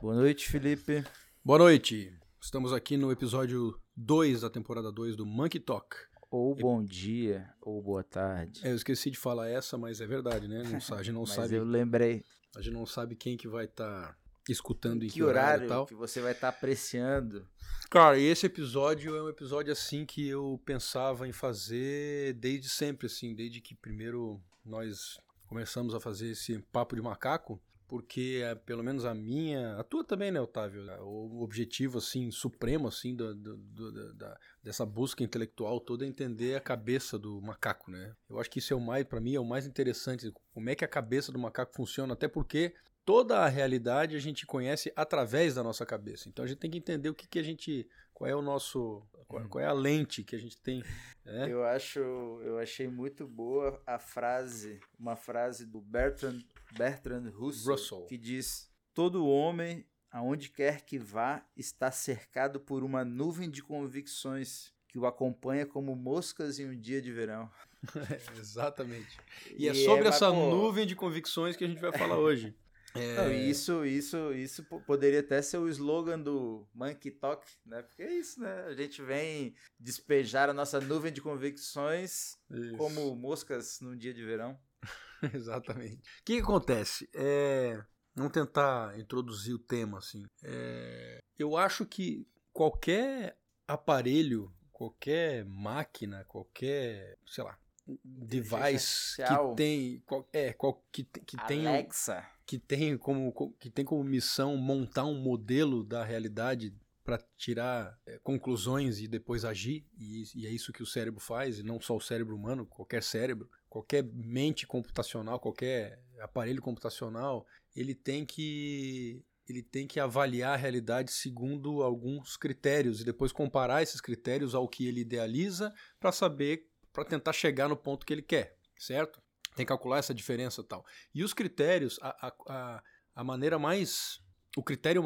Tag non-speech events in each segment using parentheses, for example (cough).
Boa noite, Felipe. Boa noite. Estamos aqui no episódio 2 da temporada 2 do Monkey Talk. Ou bom dia, ou boa tarde. É, eu esqueci de falar essa, mas é verdade, né? Não, a gente não (laughs) Mas sabe. eu lembrei. A gente não sabe quem que vai estar escutando em Que horário e tal. que você vai estar apreciando? Cara, e esse episódio é um episódio assim que eu pensava em fazer desde sempre, assim, desde que primeiro nós começamos a fazer esse papo de macaco, porque é, pelo menos a minha, a tua também, né, Otávio? O objetivo assim supremo assim do, do- do- da- dessa busca intelectual toda é entender a cabeça do macaco, né? Eu acho que isso é o mais, para mim, é o mais interessante, como é que a cabeça do macaco funciona, até porque toda a realidade a gente conhece através da nossa cabeça. Então a gente tem que entender o que, que a gente. Qual é o nosso. Qual, qual é a lente que a gente tem. né? Eu acho, eu achei muito boa a frase, uma frase do Bertrand, Bertrand Russell, Russell. que diz: Todo homem, aonde quer que vá, está cercado por uma nuvem de convicções que o acompanha como moscas em um dia de verão. (laughs) Exatamente. E é sobre mas, essa pô, nuvem de convicções que a gente vai falar (laughs) hoje. É, Não, isso, isso, isso po- poderia até ser o slogan do Monkey Talk, né? Porque é isso, né? A gente vem despejar a nossa nuvem de convicções isso. como moscas num dia de verão. (laughs) Exatamente. O que, que acontece? É, vamos tentar introduzir o tema assim. É, eu acho que qualquer aparelho, qualquer máquina, qualquer, sei lá, device que tem, é, qual- que, que tem um- Alexa. Que tem como co- que tem como missão montar um modelo da realidade para tirar é, conclusões e depois agir e, e é isso que o cérebro faz e não só o cérebro humano qualquer cérebro qualquer mente computacional qualquer aparelho computacional ele tem que ele tem que avaliar a realidade segundo alguns critérios e depois comparar esses critérios ao que ele idealiza para saber para tentar chegar no ponto que ele quer certo tem que calcular essa diferença e tal e os critérios, a, a, a, maneira mais. O critério.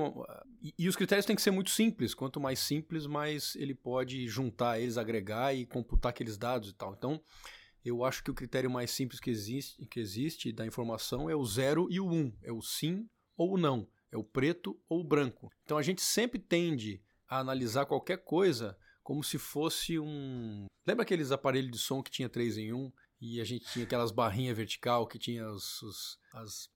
E, e os critérios têm que ser muito simples. Quanto mais simples, mais ele pode juntar eles, agregar e computar aqueles dados e tal. Então, eu acho que o critério mais simples que existe, que existe da informação é o zero e o um. É o sim ou o não. É o preto ou o branco. Então a gente sempre tende a analisar qualquer coisa como se fosse um. Lembra aqueles aparelhos de som que tinha 3 em 1? E a gente tinha aquelas barrinhas vertical que tinha os, os- as.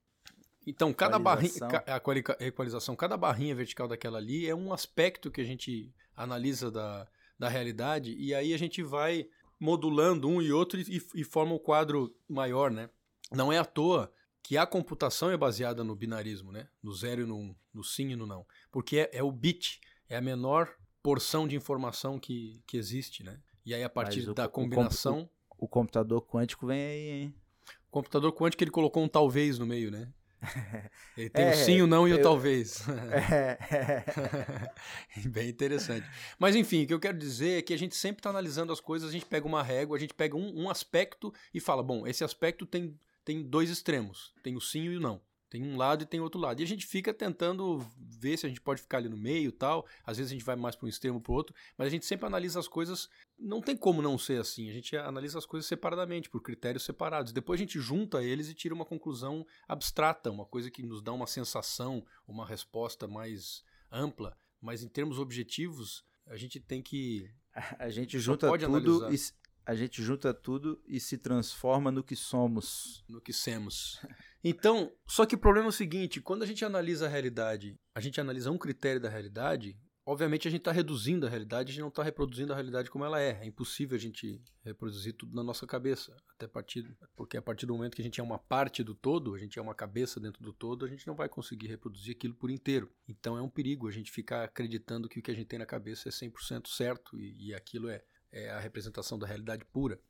Então, cada barrinha. A quali- equalização, cada barrinha vertical daquela ali é um aspecto que a gente analisa da, da realidade e aí a gente vai modulando um e outro e, e forma um quadro maior, né? Não é à toa que a computação é baseada no binarismo, né? No zero e no um, no sim e no não. Porque é, é o bit, é a menor porção de informação que, que existe, né? E aí, a partir o da combinação, O computador quântico vem aí, hein? o computador quântico ele colocou um talvez no meio, né? (laughs) Ele tem É, o sim, o não e o eu- talvez. (laughs) É. (laughs) Bem interessante. Mas enfim, o que eu quero dizer é que a gente sempre está analisando as coisas, a gente pega uma régua, a gente pega um, um aspecto e fala, bom, esse aspecto tem, tem dois extremos, tem o sim e o não. Tem um lado e tem outro lado. E a gente fica tentando ver se a gente pode ficar ali no meio e tal. Às vezes a gente vai mais para um extremo ou para o outro, mas a gente sempre analisa as coisas. Não tem como não ser assim. A gente analisa as coisas separadamente, por critérios separados. Depois a gente junta eles e tira uma conclusão abstrata, uma coisa que nos dá uma sensação, uma resposta mais ampla. Mas em termos objetivos, a gente tem que. (laughs) A gente junta pode tudo analisar. e a gente junta tudo e se transforma no que somos. no que semos. Então, só que o problema é o seguinte: quando a gente analisa a realidade, a gente analisa um critério da realidade, obviamente a gente está reduzindo a realidade, a gente não está reproduzindo a realidade como ela é. É impossível a gente reproduzir tudo na nossa cabeça. Até partir, porque a partir do momento que a gente é uma parte do todo, a gente é uma cabeça dentro do todo, a gente não vai conseguir reproduzir aquilo por inteiro. Então é um perigo a gente ficar acreditando que o que a gente tem na cabeça é 100% certo e, e aquilo é, é a representação da realidade pura.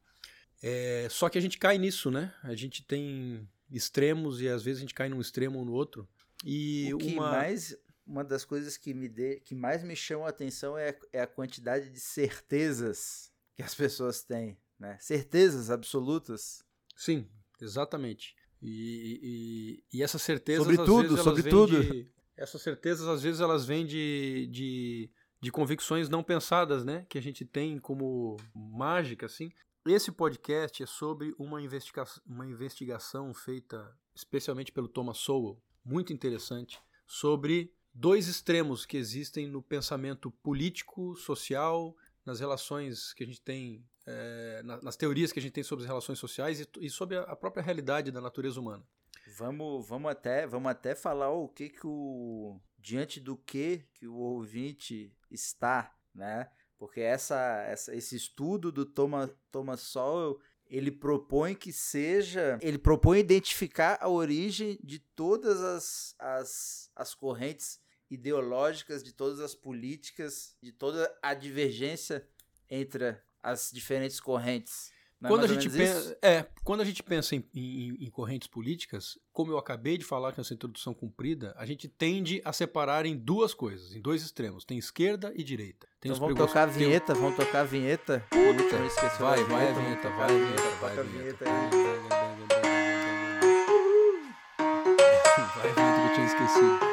É, só que a gente cai nisso, né? A gente tem extremos e às vezes a gente cai num extremo ou no outro. E o que uma. mais uma das coisas que me dê, que mais me chama a atenção é, é a quantidade de certezas que as pessoas têm, né? Certezas absolutas. Sim, exatamente. E, e, e essas certezas. Sobre tudo, vezes, elas sobre vêm tudo. de- essas certezas, às vezes, elas vêm de, de, de convicções não pensadas, né? Que a gente tem como mágica, assim. Esse podcast é sobre uma, investiga uma investigação feita especialmente pelo Thomas Sowell, muito interessante, sobre dois extremos que existem no pensamento político, social, nas relações que a gente tem, é, nas teorias que a gente tem sobre as relações sociais e, e sobre a própria realidade da natureza humana. Vamos, vamos até, vamos até falar o que que o diante do que que o ouvinte está, né? Porque essa, essa esse estudo do Thomas Thomas Sowell ele propõe que seja. Ele propõe identificar a origem de todas as, as, as correntes ideológicas, de todas as políticas, de toda a divergência entre as diferentes correntes. É quando, a gente pensa, é, quando a gente pensa em, em, em, correntes políticas, como eu acabei de falar nessa introdução comprida, a gente tende a separar em duas coisas, em dois extremos. Tem esquerda e direita. Tem então vamos tocar a vinheta, vamos tocar a vinheta. Puta, vai, vai a vinheta, vai a vinheta, vai a vinheta. (laughs) Vai a vinheta que eu tinha esquecido.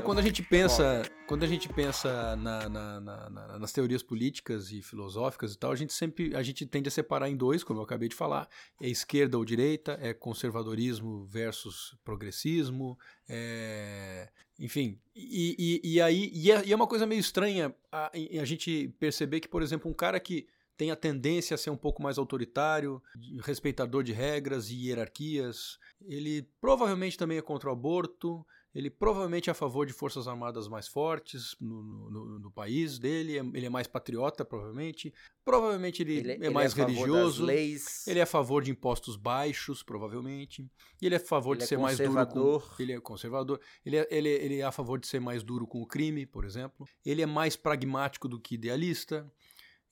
Quando a gente pensa, quando a gente pensa na, na, na, nas teorias políticas e filosóficas e tal, a gente sempre a gente tende a separar em dois, como eu acabei de falar, é esquerda ou direita, é conservadorismo versus progressismo, é, enfim. E, e, e aí e é, e é, uma coisa meio estranha a, a gente perceber que, por exemplo, um cara que tem a tendência a ser um pouco mais autoritário, respeitador de regras e hierarquias. Ele provavelmente também é contra o aborto, ele provavelmente é a favor de forças armadas mais fortes no, no, no país dele, é, ele é mais patriota, provavelmente. Provavelmente ele, ele é, é mais ele é religioso. Ele é a favor de impostos baixos, provavelmente. Ele é a favor ele de é ser mais duro com. Ele é conservador. Ele é, ele, ele é a favor de ser mais duro com o crime, por exemplo. Ele é mais pragmático do que idealista.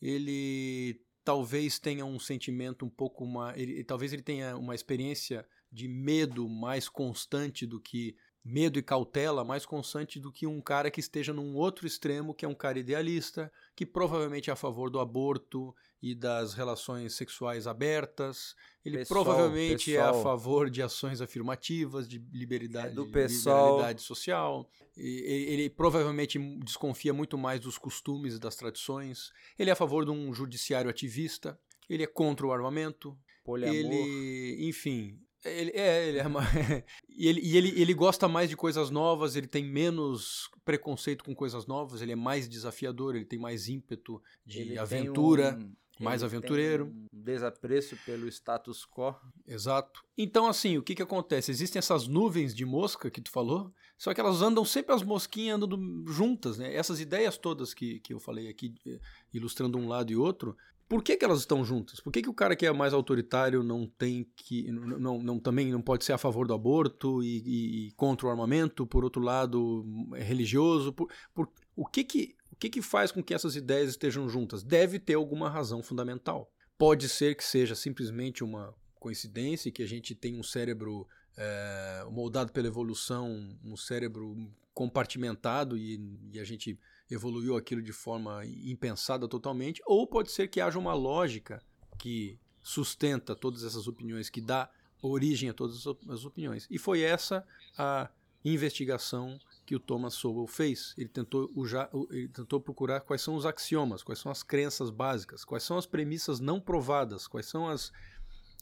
Ele talvez tenha um sentimento um pouco mais. Ele, talvez ele tenha uma experiência de medo mais constante do que medo e cautela mais constante do que um cara que esteja num outro extremo, que é um cara idealista, que provavelmente é a favor do aborto e das relações sexuais abertas. Ele pessoal, provavelmente pessoal. é a favor de ações afirmativas, de liberdade, é do pessoal. liberdade social. Ele, ele provavelmente desconfia muito mais dos costumes e das tradições. Ele é a favor de um judiciário ativista. Ele é contra o armamento. Poliamor. Ele, enfim, ele, é, ele é mais, (laughs) e ele, e ele, ele gosta mais de coisas novas, ele tem menos preconceito com coisas novas, ele é mais desafiador, ele tem mais ímpeto de ele aventura, um, mais aventureiro. um desapreço pelo status quo. Exato. Então, assim, o que, que acontece? Existem essas nuvens de mosca que tu falou, só que elas andam sempre as mosquinhas andando juntas, né? Essas ideias todas que, que eu falei aqui, eh, ilustrando um lado e outro, por que, que elas estão juntas? Por que, que o cara que é mais autoritário não tem que. Não, não, também não pode ser a favor do aborto e, e, e contra o armamento, por outro lado, é religioso? Por, por, o que, que, o que, que faz com que essas ideias estejam juntas? Deve ter alguma razão fundamental. Pode ser que seja simplesmente uma coincidência que a gente tem um cérebro é, moldado pela evolução, um cérebro compartimentado e, e a gente evoluiu aquilo de forma impensada totalmente, ou pode ser que haja uma lógica que sustenta todas essas opiniões, que dá origem a todas as opiniões. E foi essa a investigação que o Thomas Sowell fez. Ele tentou, ele tentou procurar quais são os axiomas, quais são as crenças básicas, quais são as premissas não provadas, quais são as,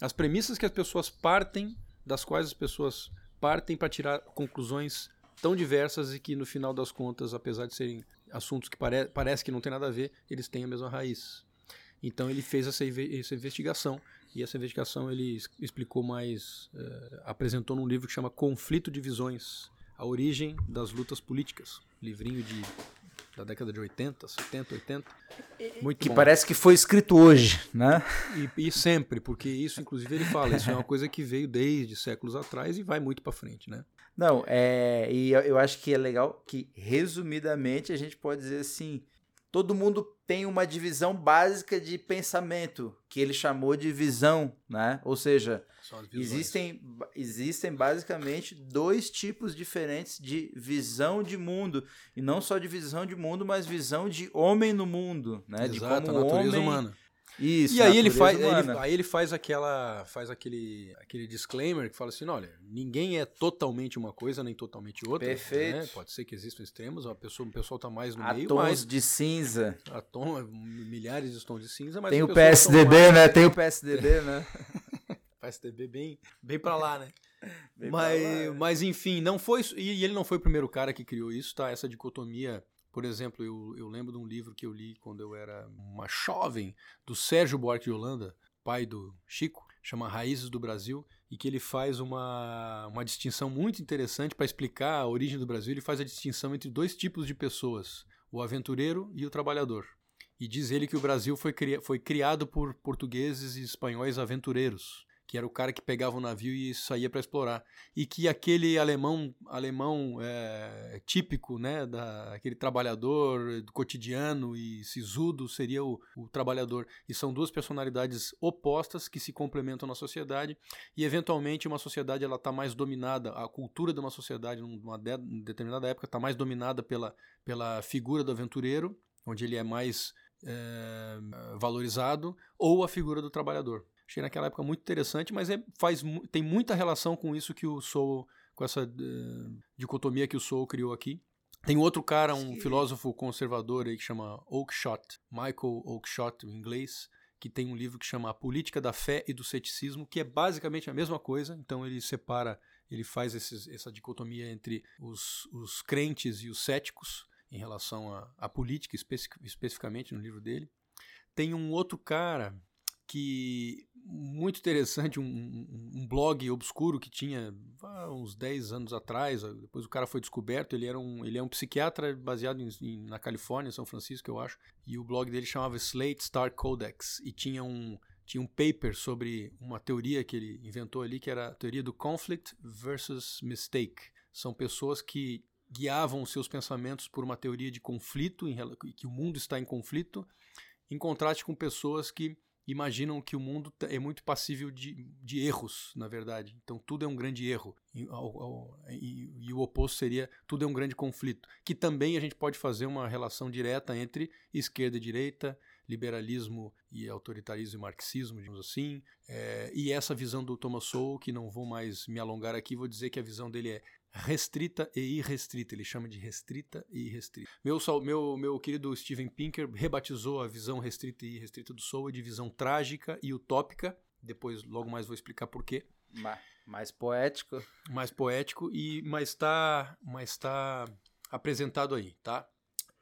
as premissas que as pessoas partem, das quais as pessoas partem para tirar conclusões tão diversas e que no final das contas, apesar de serem assuntos que pare parece que não tem nada a ver, eles têm a mesma raiz. Então ele fez essa, essa investigação e essa investigação ele explicou mais, uh, apresentou num livro que chama Conflito de Visões, a origem das lutas políticas, livrinho de da década de 80, 70, 80. Muito que bom. parece que foi escrito hoje, né? E, e, sempre, porque isso, inclusive, ele fala, isso é uma coisa que veio desde séculos atrás e vai muito para frente, né? Não, é, e eu, eu acho que é legal que, resumidamente, a gente pode dizer assim: todo mundo tem uma divisão básica de pensamento, que ele chamou de visão, né? Ou seja, existem, existem basicamente dois tipos diferentes de visão de mundo. E não só de visão de mundo, mas visão de homem no mundo, né? Exato, de como a natureza homem, humana. Isso, e aí ele faz, ele, aí ele faz aquela, faz aquele, aquele disclaimer que fala assim, olha, ninguém é totalmente uma coisa nem totalmente outra. Perfeito. né? Pode ser que existam extremos, uma pessoa, o pessoal tá mais no Há meio, tons mas de cinza. a tom, milhares de tons de cinza, mas Tem o PSDB, mais- né? (laughs) Tem o PSDB, né? (laughs) PSDB bem, bem para lá, né? Bem mas, lá, é. mas enfim, não foi e, e ele não foi o primeiro cara que criou isso, tá? Essa dicotomia, por exemplo, eu, eu lembro de um livro que eu li quando eu era uma jovem, do Sérgio Buarque de Holanda, pai do Chico, chama Raízes do Brasil, e que ele faz uma, uma distinção muito interessante para explicar a origem do Brasil. Ele faz a distinção entre dois tipos de pessoas, o aventureiro e o trabalhador. E diz ele que o Brasil foi, cria- foi criado por portugueses e espanhóis aventureiros, que era o cara que pegava um navio e saía para explorar. E que aquele alemão alemão é, típico, né, da, aquele trabalhador do cotidiano e sisudo seria o, o trabalhador. E são duas personalidades opostas que se complementam na sociedade e eventualmente uma sociedade ela está mais dominada, a cultura de uma sociedade numa de- determinada época está mais dominada pela, pela figura do aventureiro, onde ele é mais é, valorizado, ou a figura do trabalhador. Achei naquela época muito interessante, mas é, faz, tem muita relação com isso que o Soul, com essa eh, dicotomia que o Soul criou aqui. Tem outro cara, um Sim. filósofo conservador aí que chama Oakeshott, Michael Oakeshott em inglês, que tem um livro que chama A Política da Fé e do Ceticismo, que é basicamente a mesma coisa. Então ele separa, ele faz esses- essa dicotomia entre os, os crentes e os céticos em relação à, política, especi- especificamente no livro dele. Tem um outro cara que muito interessante, um, um- blog obscuro que tinha ah, uns 10 anos atrás, depois o cara foi descoberto, ele era um, ele é um psiquiatra baseado em, em- na Califórnia, São Francisco, eu acho, e o blog dele chamava Slate Star Codex, e tinha um, tinha um paper sobre uma teoria que ele inventou ali, que era a teoria do conflict versus mistake. São pessoas que guiavam seus pensamentos por uma teoria de conflito, em que o mundo está em conflito, em contraste com pessoas que imaginam que o mundo é muito passível de, de erros, na verdade. Então tudo é um grande erro. E, ao- ao- e- e o oposto seria tudo é um grande conflito. Que também a gente pode fazer uma relação direta entre esquerda e direita, liberalismo e autoritarismo e marxismo, digamos assim. É, e essa visão do Thomas Sowell, que não vou mais me alongar aqui, vou dizer que a visão dele é restrita e irrestrita. Ele chama de restrita e irrestrita. Meu, meu, meu querido Steven Pinker rebatizou a visão restrita e irrestrita do Sowell de visão trágica e utópica. Depois, logo mais, vou explicar por quê. Ma- Mais poético. Mais poético, e mas está mas tá apresentado aí, tá?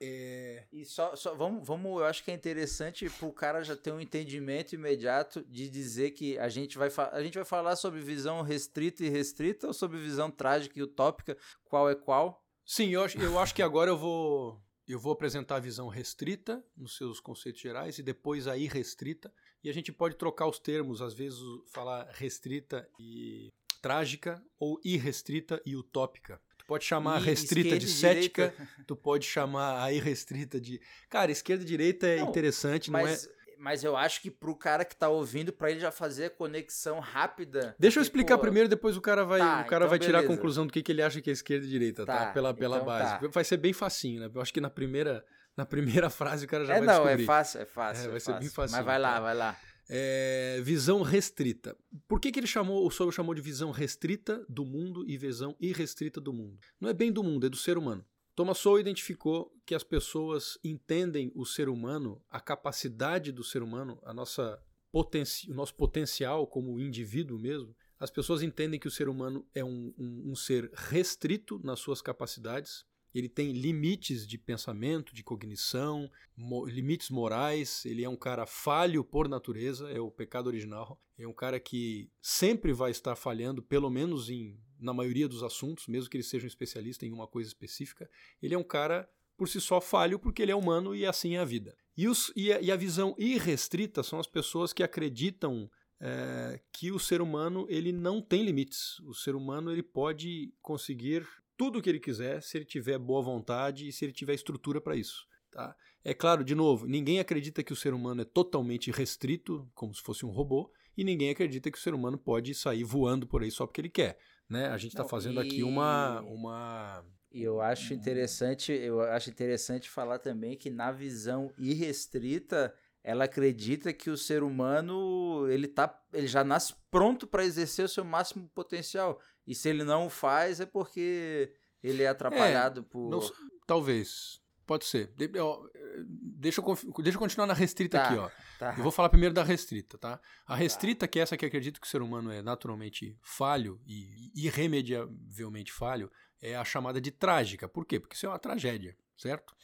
É, E só, só vamos, vamos, eu acho que é interessante pro cara já ter um entendimento imediato de dizer que a gente vai, fa- a gente vai falar sobre visão restrita e restrita ou sobre visão trágica e utópica, qual é qual? Sim, eu acho, eu acho que agora eu vou eu vou apresentar a visão restrita nos seus conceitos gerais e depois a irrestrita. E a gente pode trocar os termos, às vezes falar restrita e trágica ou irrestrita e utópica. Pode chamar a restrita de cética, direita. (laughs) tu pode chamar a irrestrita de. Cara, esquerda e direita é Não, interessante, não é? Mas, mas eu acho que pro cara que tá ouvindo, pra ele já fazer a conexão rápida. Deixa eu porque, explicar pô, primeiro, depois o cara vai, Tá, o cara então vai tirar a beleza. conclusão do que, que ele acha que é esquerda e direita, tá? Tá, Pela, pela então base. tá. Vai ser bem facinho, né? Eu acho que na primeira, na primeira (laughs) frase o cara já É vai não, descobrir. é fácil, é fácil. É, é vai ser bem fácil. facinho, Mas vai lá, tá? vai lá. É, visão restrita. Por que, que ele chamou, o Sowell chamou de visão restrita do mundo e visão irrestrita do mundo? Não é bem do mundo, é do ser humano. Thomas Sowell identificou que as pessoas entendem o ser humano, a capacidade do ser humano, a nossa o nosso potencial como indivíduo mesmo. As pessoas entendem que o ser humano é um, um- um ser restrito nas suas capacidades. Ele tem limites de pensamento, de cognição, mo- limites morais. Ele é um cara falho por natureza, é o pecado original. É um cara que sempre vai estar falhando, pelo menos em, na maioria dos assuntos, mesmo que ele seja um especialista em uma coisa específica. Ele é um cara por si só falho porque ele é humano e assim é a vida. E, os, e, a, e a visão irrestrita são as pessoas que acreditam é, que o ser humano ele não tem limites. O ser humano ele pode conseguir tudo o que ele quiser se ele tiver boa vontade e se ele tiver estrutura para isso. Tá? É claro, de novo, ninguém acredita que o ser humano é totalmente restrito, como se fosse um robô, e ninguém acredita que o ser humano pode sair voando por aí só porque ele quer. Né? A gente está fazendo aqui e- uma, uma E eu acho interessante, eu acho interessante falar também que na visão irrestrita ela acredita que o ser humano ele tá ele já nasce pronto para exercer o seu máximo potencial. E se ele não o faz é porque ele é atrapalhado é, por não, talvez pode ser. De, ó, deixa eu, deixa eu continuar na restrita tá, aqui ó. tá. eu vou falar primeiro da restrita tá? A restrita tá. que é essa que acredita que o ser humano é naturalmente falho e irremediavelmente falho é a chamada de trágica. Por quê? Porque isso é uma tragédia certo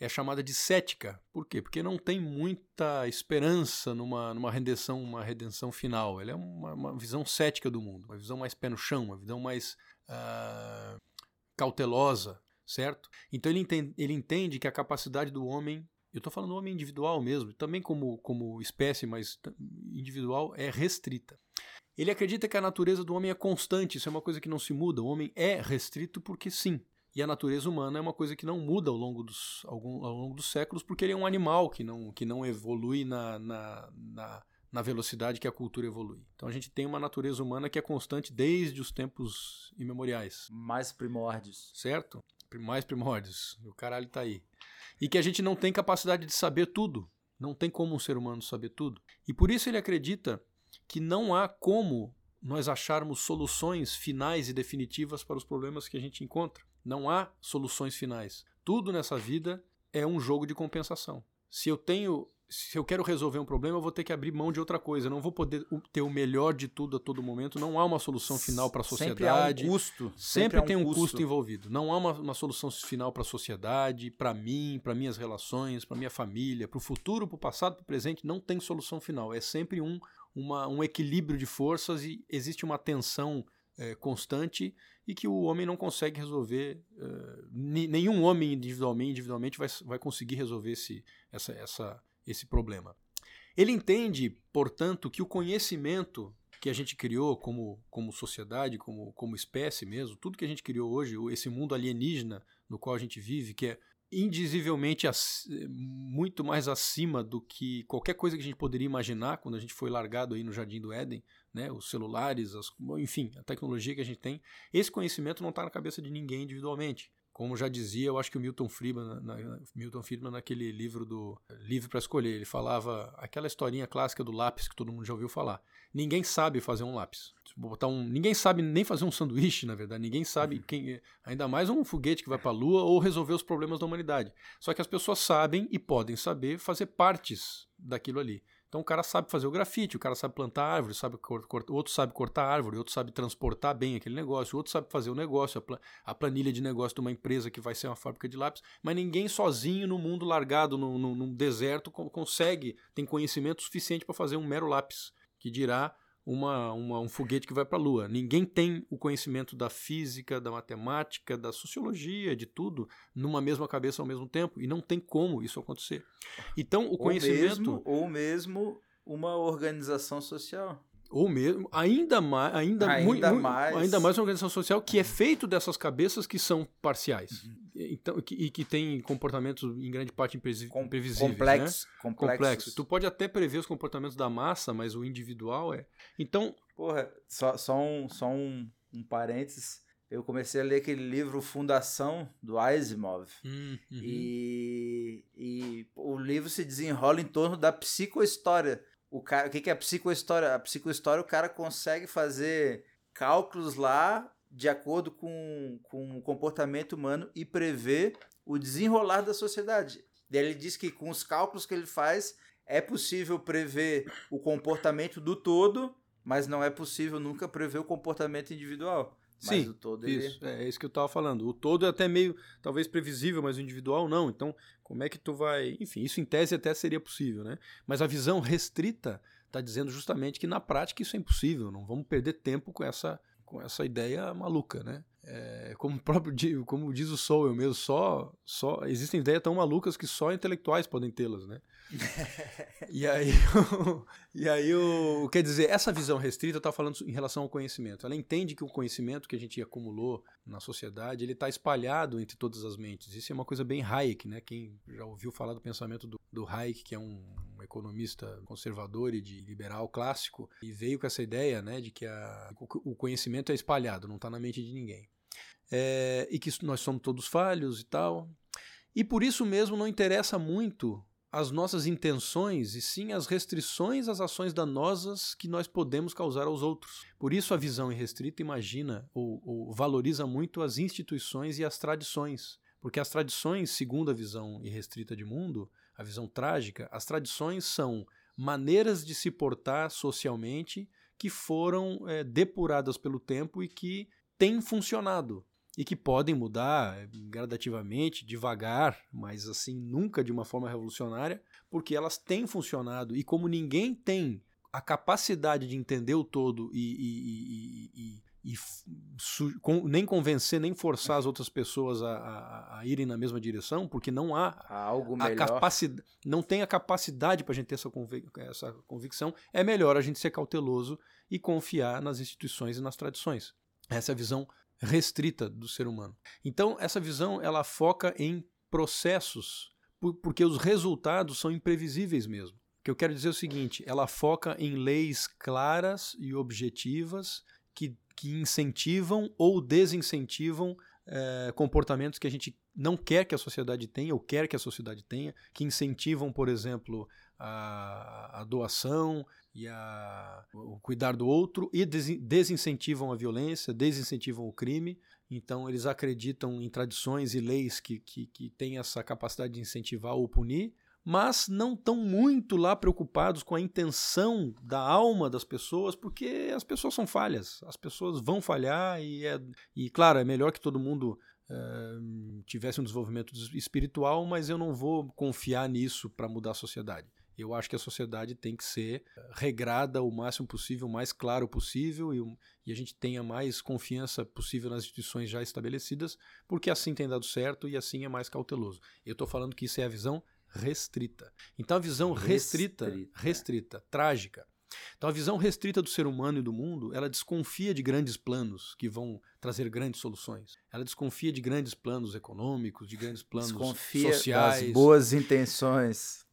é chamada de cética. Por quê? Porque não tem muita esperança numa, numa redenção, uma redenção final. Ela é uma, uma visão cética do mundo, uma visão mais pé no chão, uma visão mais uh, cautelosa, certo? Então ele entende, ele entende que a capacidade do homem, eu estou falando do homem individual mesmo, também como, como espécie, mas individual, é restrita. Ele acredita que a natureza do homem é constante, isso é uma coisa que não se muda. O homem é restrito porque sim, e a natureza humana é uma coisa que não muda ao longo dos, ao longo dos séculos, porque ele é um animal que não, que não evolui na, na, na, na, velocidade que a cultura evolui. Então a gente tem uma natureza humana que é constante desde os tempos imemoriais. Mais primórdios. Certo? Mais primórdios. O caralho tá aí. E que a gente não tem capacidade de saber tudo. Não tem como um ser humano saber tudo. E por isso ele acredita que não há como nós acharmos soluções finais e definitivas para os problemas que a gente encontra. Não há soluções finais. Tudo nessa vida é um jogo de compensação. Se eu tenho, se eu quero resolver um problema, eu vou ter que abrir mão de outra coisa. Eu não vou poder ter o melhor de tudo a todo momento. Não há uma solução final para a sociedade. Sempre há um custo. Sempre, Sempre tem um custo. custo. envolvido. Não há uma, uma solução final para a sociedade, para mim, para minhas relações, para minha família, para o futuro, para o passado, para o presente. Não tem solução final. É sempre um, uma, um equilíbrio de forças e existe uma tensão é, constante e que o homem não consegue resolver, uh, nenhum homem individualmente, individualmente vai, vai conseguir resolver esse, essa, essa, esse problema. Ele entende, portanto, que o conhecimento que a gente criou como, como sociedade, como, como espécie mesmo, tudo que a gente criou hoje, esse mundo alienígena no qual a gente vive, que é indizivelmente muito mais acima do que qualquer coisa que a gente poderia imaginar quando a gente foi largado aí no Jardim do Éden, né, os celulares, as, enfim, a tecnologia que a gente tem, esse conhecimento não está na cabeça de ninguém individualmente. Como já dizia, eu acho que o Milton Friedman, na, Milton Friedman naquele livro do Livre para Escolher, ele falava aquela historinha clássica do lápis que todo mundo já ouviu falar. Ninguém sabe fazer um lápis. Botar um, ninguém sabe nem fazer um sanduíche, na verdade. Ninguém sabe uhum. quem, ainda mais um foguete que vai para a Lua ou resolver os problemas da humanidade. Só que as pessoas sabem e podem saber fazer partes daquilo ali. Então o cara sabe fazer o grafite, o cara sabe plantar árvore, sabe o outro sabe cortar árvore, outro sabe transportar bem aquele negócio, o outro sabe fazer o negócio, a, planilha de negócio de uma empresa que vai ser uma fábrica de lápis, mas ninguém sozinho no mundo largado, no, no, num deserto, consegue, tem conhecimento suficiente para fazer um mero lápis, que dirá uma, uma, um foguete que vai para a Lua. Ninguém tem o conhecimento da física, da matemática, da sociologia, de tudo, numa mesma cabeça ao mesmo tempo. E não tem como isso acontecer. Então, o conhecimento. Ou mesmo, ou mesmo uma organização social. Ou mesmo, ainda mais, ainda, ainda, muito, mais. ainda mais uma organização social que é feito dessas cabeças que são parciais. Uhum. Então, que, e que tem comportamentos em grande parte imprevisíveis. Complexos, né? complexos. complexos. Tu pode até prever os comportamentos da massa, mas o individual é. Então. Porra, só, só, um, só um, um parênteses. Eu comecei a ler aquele livro Fundação, do Asimov. Hum, uhum. e, e o livro se desenrola em torno da psicohistória o cara, o que, que é a psicohistória? A psicohistória, o cara consegue fazer cálculos lá de acordo com, com o comportamento humano e prever o desenrolar da sociedade. Ele diz que com os cálculos que ele faz, é possível prever o comportamento do todo, mas não é possível nunca prever o comportamento individual. Sim, o todo isso, ele... é, é isso que eu estava falando. O todo é até meio, talvez previsível, mas o individual não. Então, como é que tu vai... Enfim, isso em tese até seria possível, né? Mas a visão restrita está dizendo justamente que na prática isso é impossível. Não vamos perder tempo com essa, com essa ideia maluca, né? É, como próprio como diz o Sowell mesmo, só, só existem ideias tão malucas que só intelectuais podem tê-las, né? (laughs) e aí, (laughs) e aí o, quer dizer, essa visão restrita está falando em relação ao conhecimento. Ela entende que o conhecimento que a gente acumulou na sociedade ele está espalhado entre todas as mentes. Isso é uma coisa bem Hayek, né? Quem já ouviu falar do pensamento do, do Hayek, que é um, um economista conservador e de liberal clássico, e veio com essa ideia, né, de que a, o conhecimento é espalhado, não está na mente de ninguém. É, e que nós somos todos falhos e tal. E por isso mesmo não interessa muito as nossas intenções e sim as restrições às ações danosas que nós podemos causar aos outros. Por isso a visão irrestrita imagina ou, ou valoriza muito as instituições e as tradições. Porque as tradições, segundo a visão irrestrita de mundo, a visão trágica, as tradições são maneiras de se portar socialmente que foram é, depuradas pelo tempo e que têm funcionado e que podem mudar eh, gradativamente, devagar, mas assim nunca de uma forma revolucionária, porque elas têm funcionado e como ninguém tem a capacidade de entender o todo e, e, e, e com, nem convencer nem forçar as outras pessoas a, a, a, irem na mesma direção, porque não há algo melhor. A capacidade, não tem a capacidade para a gente ter essa, convic essa convicção. É melhor a gente ser cauteloso e confiar nas instituições e nas tradições. Essa é a visão restrita do ser humano. Então, essa visão ela foca em processos, porque os resultados são imprevisíveis mesmo. O que eu quero dizer é o seguinte: ela foca em leis claras e objetivas que, que incentivam ou desincentivam é, comportamentos que a gente não quer que a sociedade tenha ou quer que a sociedade tenha, que incentivam, por exemplo, a, a doação e a, o cuidar do outro e desincentivam a violência, desincentivam o crime. Então, eles acreditam em tradições e leis que, que, que têm essa capacidade de incentivar ou punir, mas não estão muito lá preocupados com a intenção da alma das pessoas, porque as pessoas são falhas, as pessoas vão falhar e, é, e claro, é melhor que todo mundo uh, tivesse um desenvolvimento espiritual, mas eu não vou confiar nisso para mudar a sociedade. Eu acho que a sociedade tem que ser regrada o máximo possível, o mais claro possível e, e a gente tenha mais confiança possível nas instituições já estabelecidas, porque assim tem dado certo e assim é mais cauteloso. Eu estou falando que isso é a visão restrita. Então a visão restrita, restrita, restrita, trágica. Então a visão restrita do ser humano e do mundo, ela desconfia de grandes planos que vão trazer grandes soluções. Ela desconfia de grandes planos econômicos, de grandes planos desconfia sociais. Das boas intenções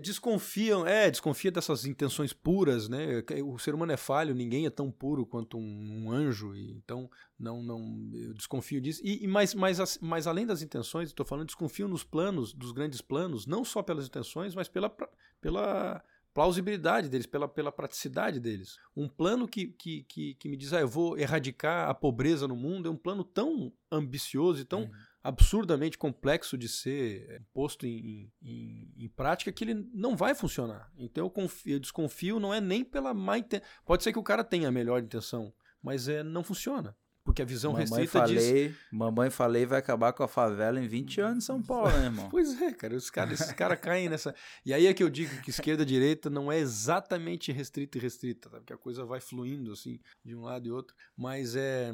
desconfiam, é, desconfia dessas intenções puras, né? O ser humano é falho, ninguém é tão puro quanto um, um anjo, e, então não, não, eu desconfio disso. E, e mas, mas, mas além das intenções, estou falando, desconfio nos planos, dos grandes planos, não só pelas intenções, mas pela, pela plausibilidade deles, pela, pela praticidade deles. Um plano que, que, que, que me diz, ah, eu vou erradicar a pobreza no mundo, é um plano tão ambicioso e tão uhum absurdamente complexo de ser eh, posto em, em, em, prática que ele não vai funcionar. Então eu, confio, eu desconfio, não é nem pela má intenção. Pode ser que o cara tenha a melhor intenção, mas é, não funciona. Porque a visão mamãe restrita falei, diz... Mamãe falei vai acabar com a favela em 20 anos em São Paulo, né, irmão? (laughs) pois é, cara. Os caras, esses caras caem nessa... E aí é que eu digo que esquerda e direita não é exatamente restrita e restrita, tá? porque a coisa vai fluindo, assim, de um lado e outro. Mas é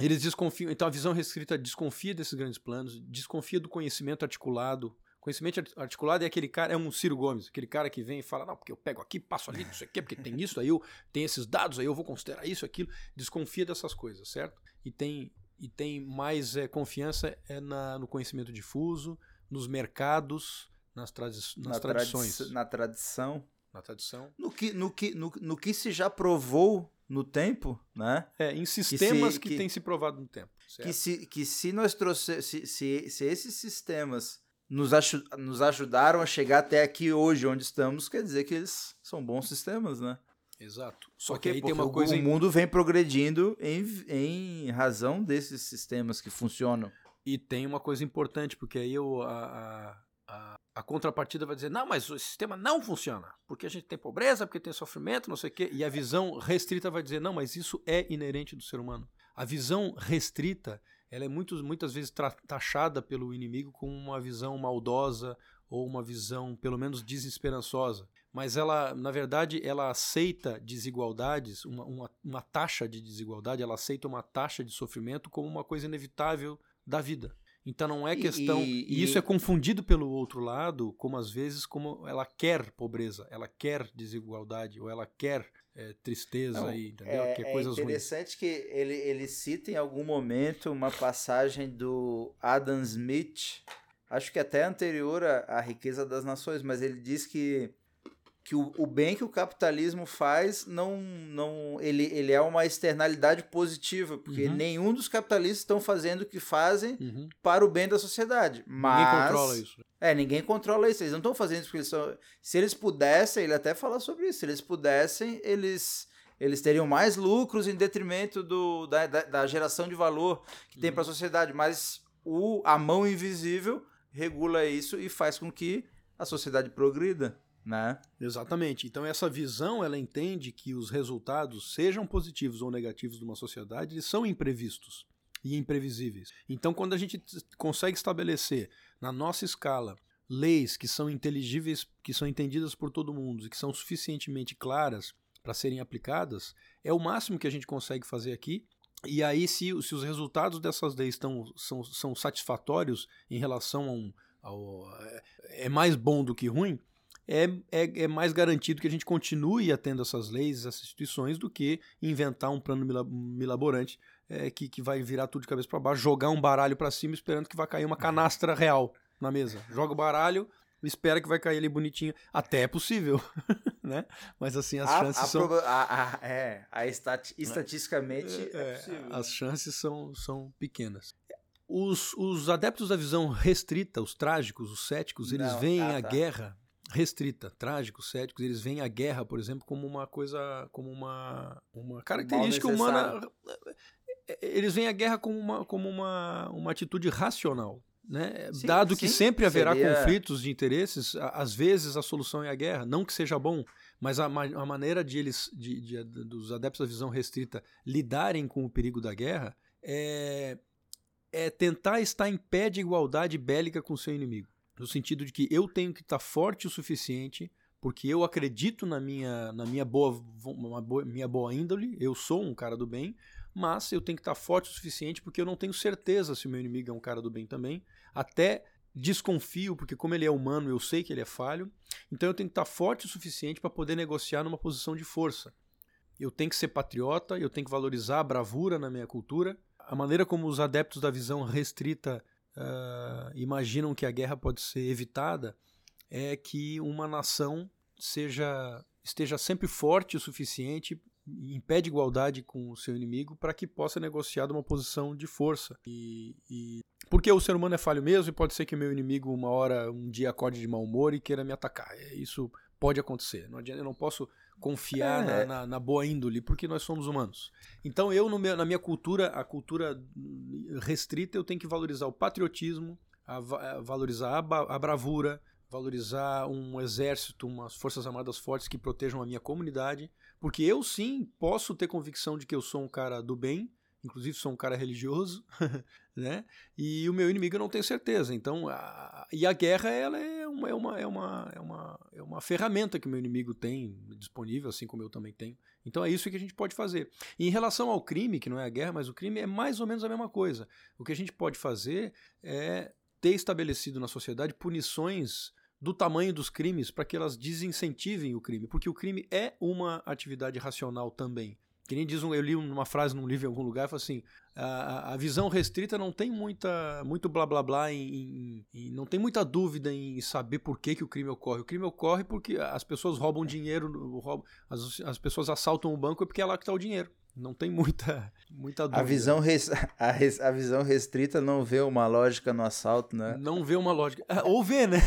eles desconfiam, então a visão restrita desconfia desses grandes planos, desconfia do conhecimento articulado. Conhecimento articulado é aquele cara, é um Ciro Gomes, aquele cara que vem e fala, não, porque eu pego aqui, passo ali, não sei o quê, porque tem isso, aí eu tenho esses dados, aí eu vou considerar isso, aquilo. Desconfia dessas coisas, certo? E tem, e tem mais é, confiança é na, no conhecimento difuso, nos mercados, nas, tradi nas na tradições. Tradi na tradição. Na tradição. No que, no, que, no, no que se já provou no tempo, né? É, em sistemas que, se, que, que têm se provado no tempo. Certo? Que se, que se nós trouxer, se, se, se esses sistemas nos, nos ajudaram a chegar até aqui hoje, onde estamos, quer dizer que eles são bons sistemas, né? Exato. Só porque, que aí tem uma coisa. O mundo vem progredindo em, em razão desses sistemas que funcionam. E tem uma coisa importante, porque aí eu, a, a, a contrapartida vai dizer: não, mas o sistema não funciona, porque a gente tem pobreza, porque tem sofrimento, não sei o quê. E a visão restrita vai dizer: não, mas isso é inerente do ser humano. A visão restrita ela é muito, muitas vezes taxada pelo inimigo como uma visão maldosa ou uma visão, pelo menos, desesperançosa. Mas ela, na verdade, ela aceita desigualdades, uma, uma, uma taxa de desigualdade, ela aceita uma taxa de sofrimento como uma coisa inevitável da vida. Então não é questão. E, e, e, isso é confundido pelo outro lado, como às vezes como ela quer pobreza, ela quer desigualdade, ou ela quer é, tristeza não, aí, entendeu? É, é interessante ruins. que ele, ele cita em algum momento uma passagem do Adam Smith, acho que até anterior à, à riqueza das nações, mas ele diz que que o, o bem que o capitalismo faz não não ele, ele é uma externalidade positiva, porque uhum. nenhum dos capitalistas estão fazendo o que fazem uhum. para o bem da sociedade. Mas ninguém controla isso. É, ninguém controla isso. Eles não estão fazendo isso porque eles são se eles pudessem, ele até fala sobre isso, se eles pudessem, eles eles teriam mais lucros em detrimento do, da, da, da geração de valor que tem para a uhum. sociedade, mas o, a mão invisível regula isso e faz com que a sociedade progrida. Né? Exatamente. Então essa visão ela entende que os resultados, sejam positivos ou negativos de uma sociedade, eles são imprevistos e imprevisíveis. Então quando a gente consegue estabelecer na nossa escala leis que são inteligíveis, que são entendidas por todo mundo e que são suficientemente claras para serem aplicadas, é o máximo que a gente consegue fazer aqui. E aí, se, se os resultados dessas leis estão, são, são satisfatórios em relação a um. Ao, é, é mais bom do que ruim, é, é, é, mais garantido que a gente continue atendo essas leis, essas instituições, do que inventar um plano milaborante é, que, que vai virar tudo de cabeça para baixo, jogar um baralho para cima esperando que vai cair uma canastra real na mesa. Joga o baralho, espera que vai cair ali bonitinho. Até é possível, (laughs) né? Mas assim, as a, chances a são. A, a, é, a estat... estatisticamente é, é, possível. As chances são, são pequenas. Os, os adeptos da visão restrita, os trágicos, os céticos, eles Não, veem ah, a tá. guerra restrita, trágicos, céticos, eles veem a guerra, por exemplo, como uma coisa, como uma, uma característica humana. Eles veem a guerra como uma, como uma, uma atitude racional. Né? Sim, Dado que sim, sempre haverá seria... conflitos de interesses, às vezes a solução é a guerra. Não que seja bom, mas a, a maneira de eles, de, de, dos adeptos da visão restrita, lidarem com o perigo da guerra é, é tentar estar em pé de igualdade bélica com o seu inimigo. No sentido de que eu tenho que estar forte o suficiente, porque eu acredito na minha, na minha boa, boa, minha boa índole, eu sou um cara do bem, mas eu tenho que estar forte o suficiente porque eu não tenho certeza se o meu inimigo é um cara do bem também. Até desconfio, porque como ele é humano, eu sei que ele é falho. Então eu tenho que estar forte o suficiente para poder negociar numa posição de força. Eu tenho que ser patriota, eu tenho que valorizar a bravura na minha cultura. A maneira como os adeptos da visão restrita uh, imaginam que a guerra pode ser evitada é que uma nação seja esteja sempre forte o suficiente em pé de igualdade com o seu inimigo para que possa negociar de uma posição de força. E, e, porque o ser humano é falho mesmo e pode ser que o meu inimigo uma hora, um dia acorde de mau humor e queira me atacar. É, isso pode acontecer. Não adianta, eu não posso confiar é. na, na, na, boa índole porque nós somos humanos. Então eu meu, na minha cultura, a cultura restrita, eu tenho que valorizar o patriotismo, a, a valorizar a, a bravura, valorizar um exército, umas forças armadas fortes que protejam a minha comunidade, porque eu sim posso ter convicção de que eu sou um cara do bem, inclusive sou um cara religioso, (laughs) né? E o meu inimigo eu não tenho certeza. Então, a, e a guerra ela é uma, é uma, é uma, é uma, é uma ferramenta que o meu inimigo tem disponível, assim como eu também tenho. Então é isso que a gente pode fazer. E em relação ao crime, que não é a guerra, mas o crime é mais ou menos a mesma coisa. O que a gente pode fazer é ter estabelecido na sociedade punições do tamanho dos crimes para que elas desincentivem o crime, porque o crime é uma atividade racional também. Que nem diz um, eu li uma frase num livro em algum lugar, fala assim: a, a visão restrita não tem muita, muito blá blá blá, em, em, em, não tem muita dúvida em saber por que, que o crime ocorre. O crime ocorre porque as pessoas roubam dinheiro, roubam, as, as pessoas assaltam o banco é porque é lá que está o dinheiro. Não tem muita, (laughs) muita dúvida. A visão, res, (laughs) a, res, a, visão restrita não vê uma lógica no assalto, né? Não vê uma lógica. Ah, ou vê, né?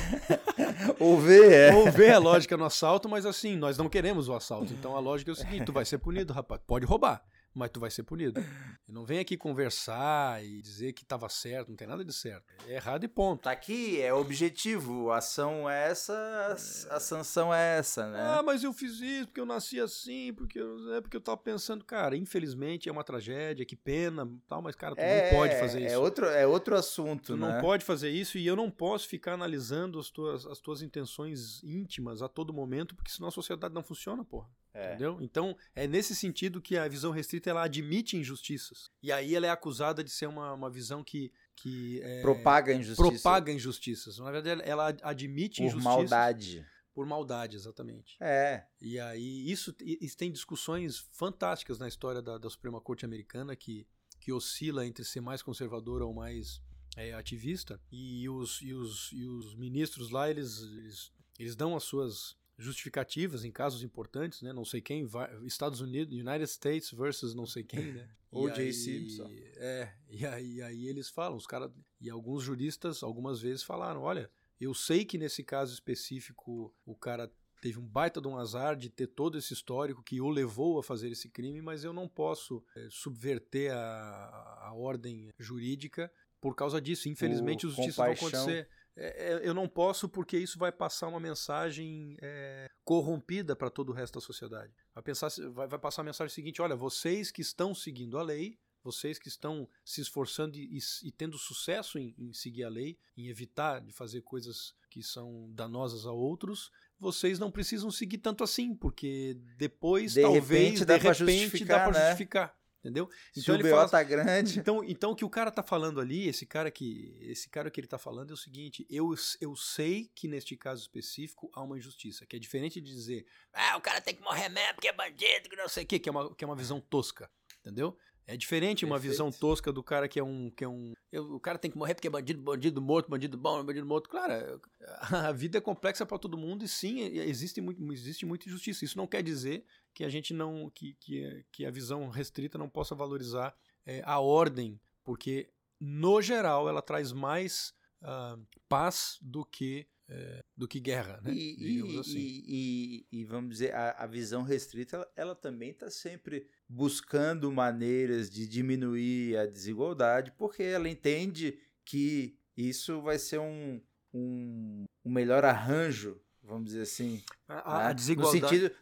(laughs) ou vê, é. Ou vê a lógica no assalto, mas assim, nós não queremos o assalto. Então a lógica é o seguinte: tu vai ser punido, rapaz. Pode roubar mas tu vai ser punido. E não vem aqui conversar e dizer que estava certo, não tem nada de certo. É errado e ponto. Tá aqui, é objetivo. A ação é essa, a, sanção é essa, né? Ah, mas eu fiz isso porque eu nasci assim, porque eu, é porque eu tava pensando, cara, infelizmente é uma tragédia, que pena, tal, mas cara, tu é, não pode fazer é isso. É outro, é outro assunto, tu né? não pode fazer isso e eu não posso ficar analisando as tuas, as tuas intenções íntimas a todo momento, porque senão a sociedade não funciona, porra. É. Entendeu? Então, é nesse sentido que a visão restrita ela admite injustiças. E aí ela é acusada de ser uma, uma visão que. que é, propaga injustiças. Propaga injustiças. Na verdade, ela admite Por injustiças. Por maldade. Por maldade, exatamente. É. E aí, isso, isso tem discussões fantásticas na história da, da Suprema Corte Americana, que, que oscila entre ser mais conservadora ou mais é, ativista. E os, e, os, e os ministros lá, eles, eles, eles dão as suas justificativas em casos importantes, né? Não sei quem, Estados Unidos, United States versus não sei quem, né? (laughs) O.J. Simpson. É, e aí, aí eles falam, os caras, e alguns juristas algumas vezes falaram, olha, eu sei que nesse caso específico o cara teve um baita de um azar de ter todo esse histórico que o levou a fazer esse crime, mas eu não posso é, subverter a, a ordem jurídica por causa disso. Infelizmente, o, os justiças vão acontecer. É, é, eu não posso porque isso vai passar uma mensagem é, corrompida para todo o resto da sociedade. Vai, pensar, vai, vai passar a mensagem seguinte: olha, vocês que estão seguindo a lei, vocês que estão se esforçando e, e, e tendo sucesso em, em, seguir a lei, em evitar de fazer coisas que são danosas a outros, vocês não precisam seguir tanto assim, porque depois de talvez repente, dá de repente dá para né? justificar. Entendeu? Então Se ele o fala, tá grande. Então, então o que o cara tá falando ali, esse cara que esse cara que ele tá falando é o seguinte: eu, eu sei que neste caso específico há uma injustiça, que é diferente de dizer, ah, o cara tem que morrer mesmo porque é bandido, que não sei o quê, que é uma, que é uma visão tosca, entendeu? É diferente Perfeito. uma visão tosca do cara que é um. Que é um eu, o cara tem que morrer porque é bandido, bandido morto, bandido bom, bandido morto. Claro, a vida é complexa para todo mundo e sim, existe, muito, existe muita injustiça. Isso não quer dizer que a gente não. que, que, que a visão restrita não possa valorizar é, a ordem, porque, no geral, ela traz mais uh, paz do que é, do que guerra, né? E, e, assim. e, e, vamos dizer, a, a visão restrita, ela, ela também está sempre buscando maneiras de diminuir a desigualdade, porque ela entende que isso vai ser um, um, um melhor arranjo, vamos dizer assim. A, né? a desigualdade. No sentido,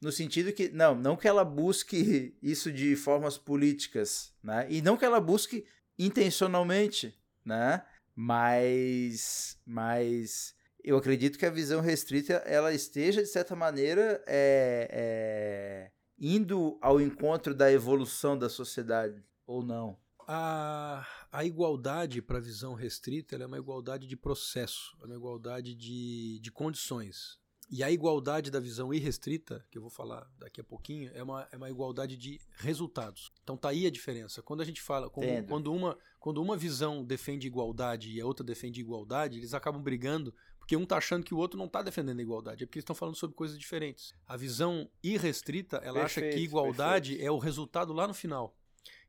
no sentido que, não, não que ela busque isso de formas políticas, né? E não que ela busque intencionalmente, né? Mas, mas eu acredito que a visão restrita ela esteja de certa maneira é, é, indo ao encontro da evolução da sociedade ou não. A, a igualdade para a visão restrita é uma igualdade de processo, é uma igualdade de, de condições. E a igualdade da visão irrestrita, que eu vou falar daqui a pouquinho, é uma, é uma igualdade de resultados. Então tá aí a diferença. Quando a gente fala, quando, quando, uma, quando uma visão defende igualdade e a outra defende igualdade, eles acabam brigando porque um tá achando que o outro não tá defendendo a igualdade, é porque eles estão falando sobre coisas diferentes. A visão irrestrita, ela perfeito, acha que igualdade perfeito. é o resultado lá no final.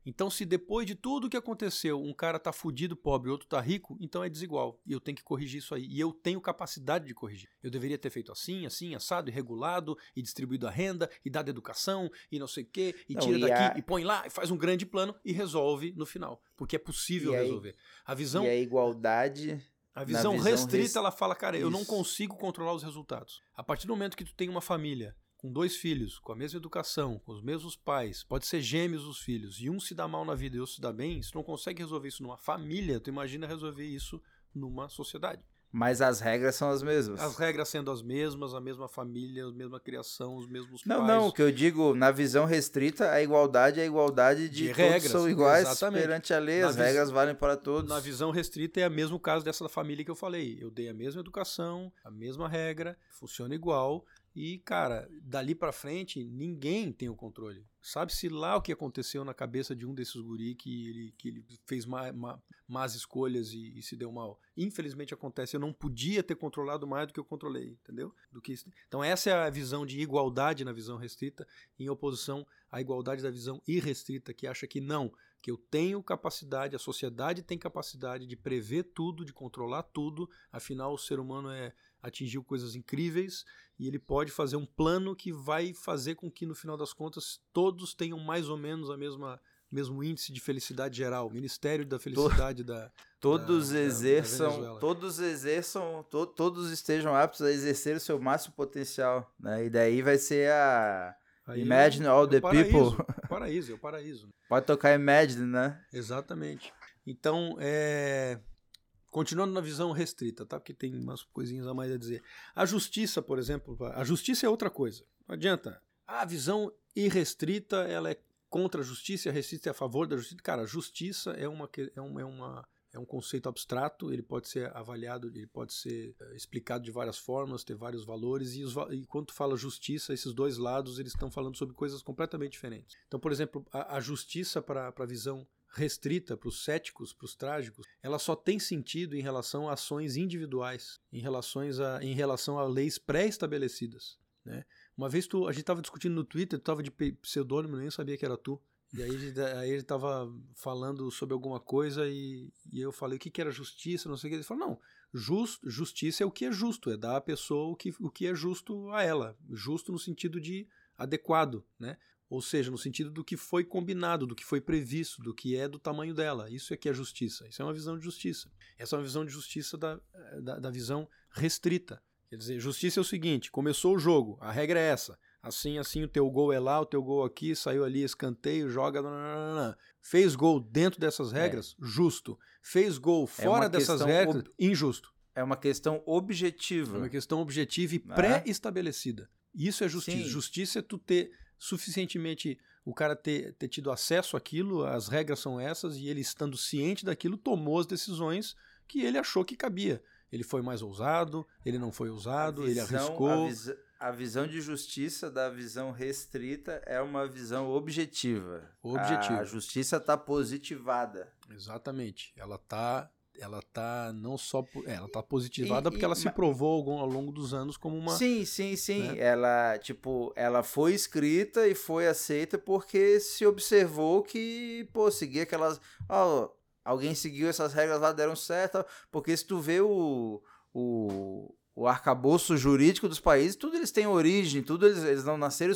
Então, se depois de tudo que aconteceu, um cara tá fudido pobre, outro tá rico, então é desigual. E eu tenho que corrigir isso aí. E eu tenho capacidade de corrigir. Eu deveria ter feito assim, assim, assado, e regulado, e distribuído a renda, e dado educação, e não sei o quê, e não, tira e daqui, a... e põe lá, e faz um grande plano e resolve no final. Porque é possível e resolver. A visão. E a igualdade a visão, visão restrita, res... ela fala, cara, Isso. eu não consigo controlar os resultados. A partir do momento que tu tem uma família com dois filhos, com a mesma educação, com os mesmos pais, pode ser gêmeos os filhos, e um se dá mal na vida e outro se dá bem, se tu não consegue resolver isso numa família, tu imagina resolver isso numa sociedade. Mas as regras são as mesmas. As regras sendo as mesmas, a mesma família, a mesma criação, os mesmos não, pais. Não, não, o que eu digo, na visão restrita, a igualdade é a igualdade de, de regras, são iguais exatamente. perante a lei, na as regras valem para todos. Na visão restrita é o mesmo caso dessa família que eu falei. Eu dei a mesma educação, a mesma regra, funciona igual, e, cara, dali para frente, ninguém tem o controle. Sabe-se lá o que aconteceu na cabeça de um desses guri que ele, que ele fez má, má, más escolhas e, e, se deu mal. Infelizmente acontece. Eu não podia ter controlado mais do que eu controlei, entendeu? Do que Então, essa é a visão de igualdade na visão restrita, em oposição à igualdade da visão irrestrita, que acha que não, que eu tenho capacidade, a sociedade tem capacidade de prever tudo, de controlar tudo, afinal, o ser humano é atingiu coisas incríveis e ele pode fazer um plano que vai fazer com que no final das contas todos tenham mais ou menos a mesma mesmo índice de felicidade geral, Ministério da Felicidade da (laughs) todos da, exerçam, da todos exerçam, to, todos estejam aptos a exercer o seu máximo potencial, né? E daí vai ser a Aí Imagine all é the paraíso, (laughs) people. Paraíso, é o paraíso. Pode tocar Imagine, né? Exatamente. Então, é, Continuando na visão restrita, tá? Porque tem umas coisinhas a mais a dizer. A justiça, por exemplo, a justiça é outra coisa. Não adianta. A visão irrestrita, ela é contra a justiça, a restrita é a favor da justiça. Cara, a justiça é uma, é uma, é uma é um conceito abstrato, ele pode ser avaliado, ele pode ser eh, explicado de várias formas, ter vários valores, e, os, e quando fala justiça, esses dois lados eles estão falando sobre coisas completamente diferentes. Então, por exemplo, a, a justiça para a visão restrita para os céticos, para os trágicos, ela só tem sentido em relação a ações individuais, em, relações a, em relação a leis pré-estabelecidas. Né? Uma vez tu, a gente estava discutindo no Twitter, tu estava de pseudônimo, nem sabia que era tu. E aí, aí ele estava falando sobre alguma coisa e, e eu falei o que, que era justiça, não sei o que. Ele falou, não, just, justiça é o que é justo, é dar à pessoa o que, o que é justo a ela. Justo no sentido de adequado, né? Ou seja, no sentido do que foi combinado, do que foi previsto, do que é do tamanho dela. Isso é que é justiça. Isso é uma visão de justiça. Essa é uma visão de justiça da, da, da visão restrita. Quer dizer, justiça é o seguinte: começou o jogo, a regra é essa. Assim, assim, o teu gol é lá, o teu gol aqui, saiu ali, escanteio, joga. Nananana. Fez gol dentro dessas é. regras? É. Justo. Fez gol é fora é dessas regras? Ob... Injusto. É uma questão objetiva. É uma questão objetiva e né? pré-estabelecida. Isso é justiça. Sim. Justiça é tu ter suficientemente o cara ter, ter tido acesso àquilo, as regras são essas, e ele estando ciente daquilo, tomou as decisões que ele achou que cabia. Ele foi mais ousado, ele não foi ousado, visão, ele arriscou. A, vis a, visão de justiça da visão restrita é uma visão objetiva. Objetiva. A justiça está positivada. Exatamente. Ela está ela tá não só é, ela tá positivada e, porque ela se provou ao longo dos anos como uma sim sim sim né? ela tipo ela foi escrita e foi aceita porque se observou que pô seguir aquelas ó, alguém seguiu essas regras lá deram certo porque se tu vê o o o arcabouço jurídico dos países, tudo eles têm origem, tudo eles, eles não nasceram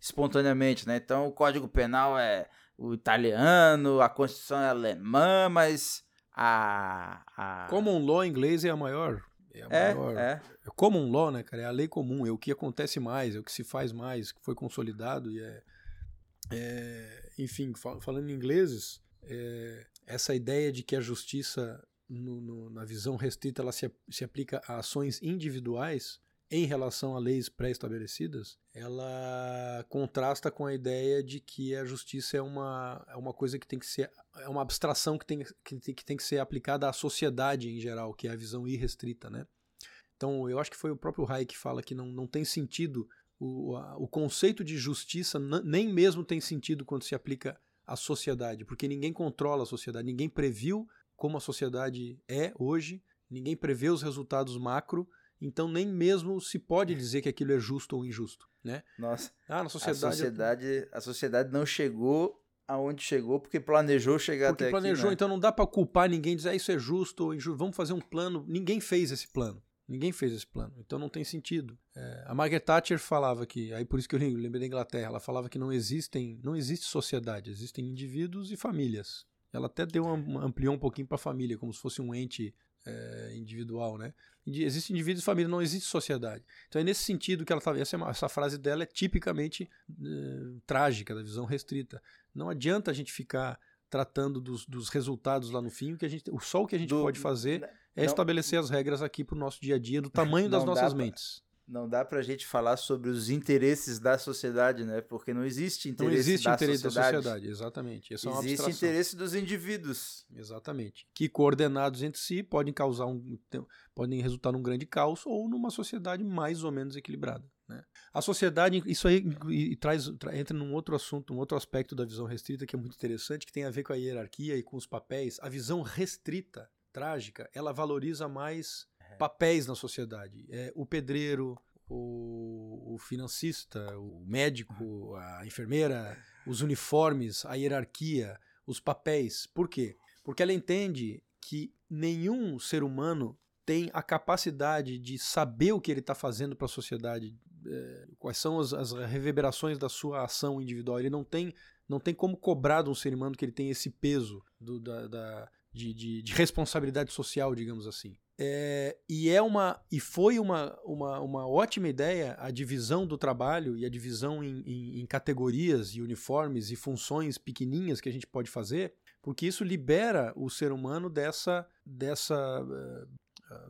espontaneamente, né? Então o Código Penal é o italiano, a Constituição é alemã, mas a, a... Common law em inglês é a maior. É, a é, maior. É. é common law, né, cara? É a lei comum, é o que acontece mais, é o que se faz mais, que foi consolidado e é. é enfim, fal falando em ingleses, é, essa ideia de que a justiça, no, no, na visão restrita, ela se, se aplica a ações individuais em relação a leis pré-estabelecidas, ela contrasta com a ideia de que a justiça é uma, é uma coisa que tem que ser é uma abstração que tem que, que tem que ser aplicada à sociedade em geral, que é a visão irrestrita, né? Então, eu acho que foi o próprio Hayek que fala que não, não tem sentido o, a, o conceito de justiça nem mesmo tem sentido quando se aplica à sociedade, porque ninguém controla a sociedade, ninguém previu como a sociedade é hoje, ninguém prevê os resultados macro, então nem mesmo se pode dizer que aquilo é justo ou injusto, né? Nossa. Ah, na sociedade a sociedade, a sociedade não chegou aonde chegou porque planejou chegar porque até planejou, aqui. Planejou, né? então não dá para culpar ninguém dizer ah, isso é justo ou injusto. Vamos fazer um plano. Ninguém fez esse plano. Ninguém fez esse plano, então não tem sentido. É, a Margaret Thatcher falava que, aí por isso que eu lembrei da Inglaterra, ela falava que não existem, não existe sociedade, existem indivíduos e famílias. Ela até deu ampliou um pouquinho para a família, como se fosse um ente é, individual, né? Existe indivíduo e família, não existe sociedade. Então é nesse sentido que ela está. Essa, é essa, frase dela é tipicamente é, trágica, da visão restrita. Não adianta a gente ficar tratando dos, dos resultados lá no fim, o que a gente, só o que a gente do, pode fazer é não, estabelecer as regras aqui para o nosso dia a dia, do (laughs) tamanho das nossas mentes não dá pra gente falar sobre os interesses da sociedade, né? Porque não existe interesse não existe da interesse sociedade. da sociedade, exatamente. Isso é existe interesse dos indivíduos. Exatamente. Que coordenados entre si podem causar um podem resultar num grande caos ou numa sociedade mais ou menos equilibrada. Né? A sociedade, isso aí e, e traz, entra num outro assunto, um outro aspecto da visão restrita que é muito interessante, que tem a ver com a hierarquia e com os papéis. A visão restrita, trágica, ela valoriza mais papéis na sociedade. É, o pedreiro, o, o financista, o médico, a enfermeira, os uniformes, a hierarquia, os papéis. Por quê? Porque ela entende que nenhum ser humano tem a capacidade de saber o que ele está fazendo para a sociedade, é, quais são as, as, reverberações da sua ação individual. Ele não tem, não tem como cobrar de um ser humano que ele tem esse peso do, da, da de, de, de, responsabilidade social, digamos assim. É, e é uma e foi uma, uma, uma ótima ideia a divisão do trabalho e a divisão em, em, em, categorias e uniformes e funções pequenininhas que a gente pode fazer, porque isso libera o ser humano dessa dessa uh,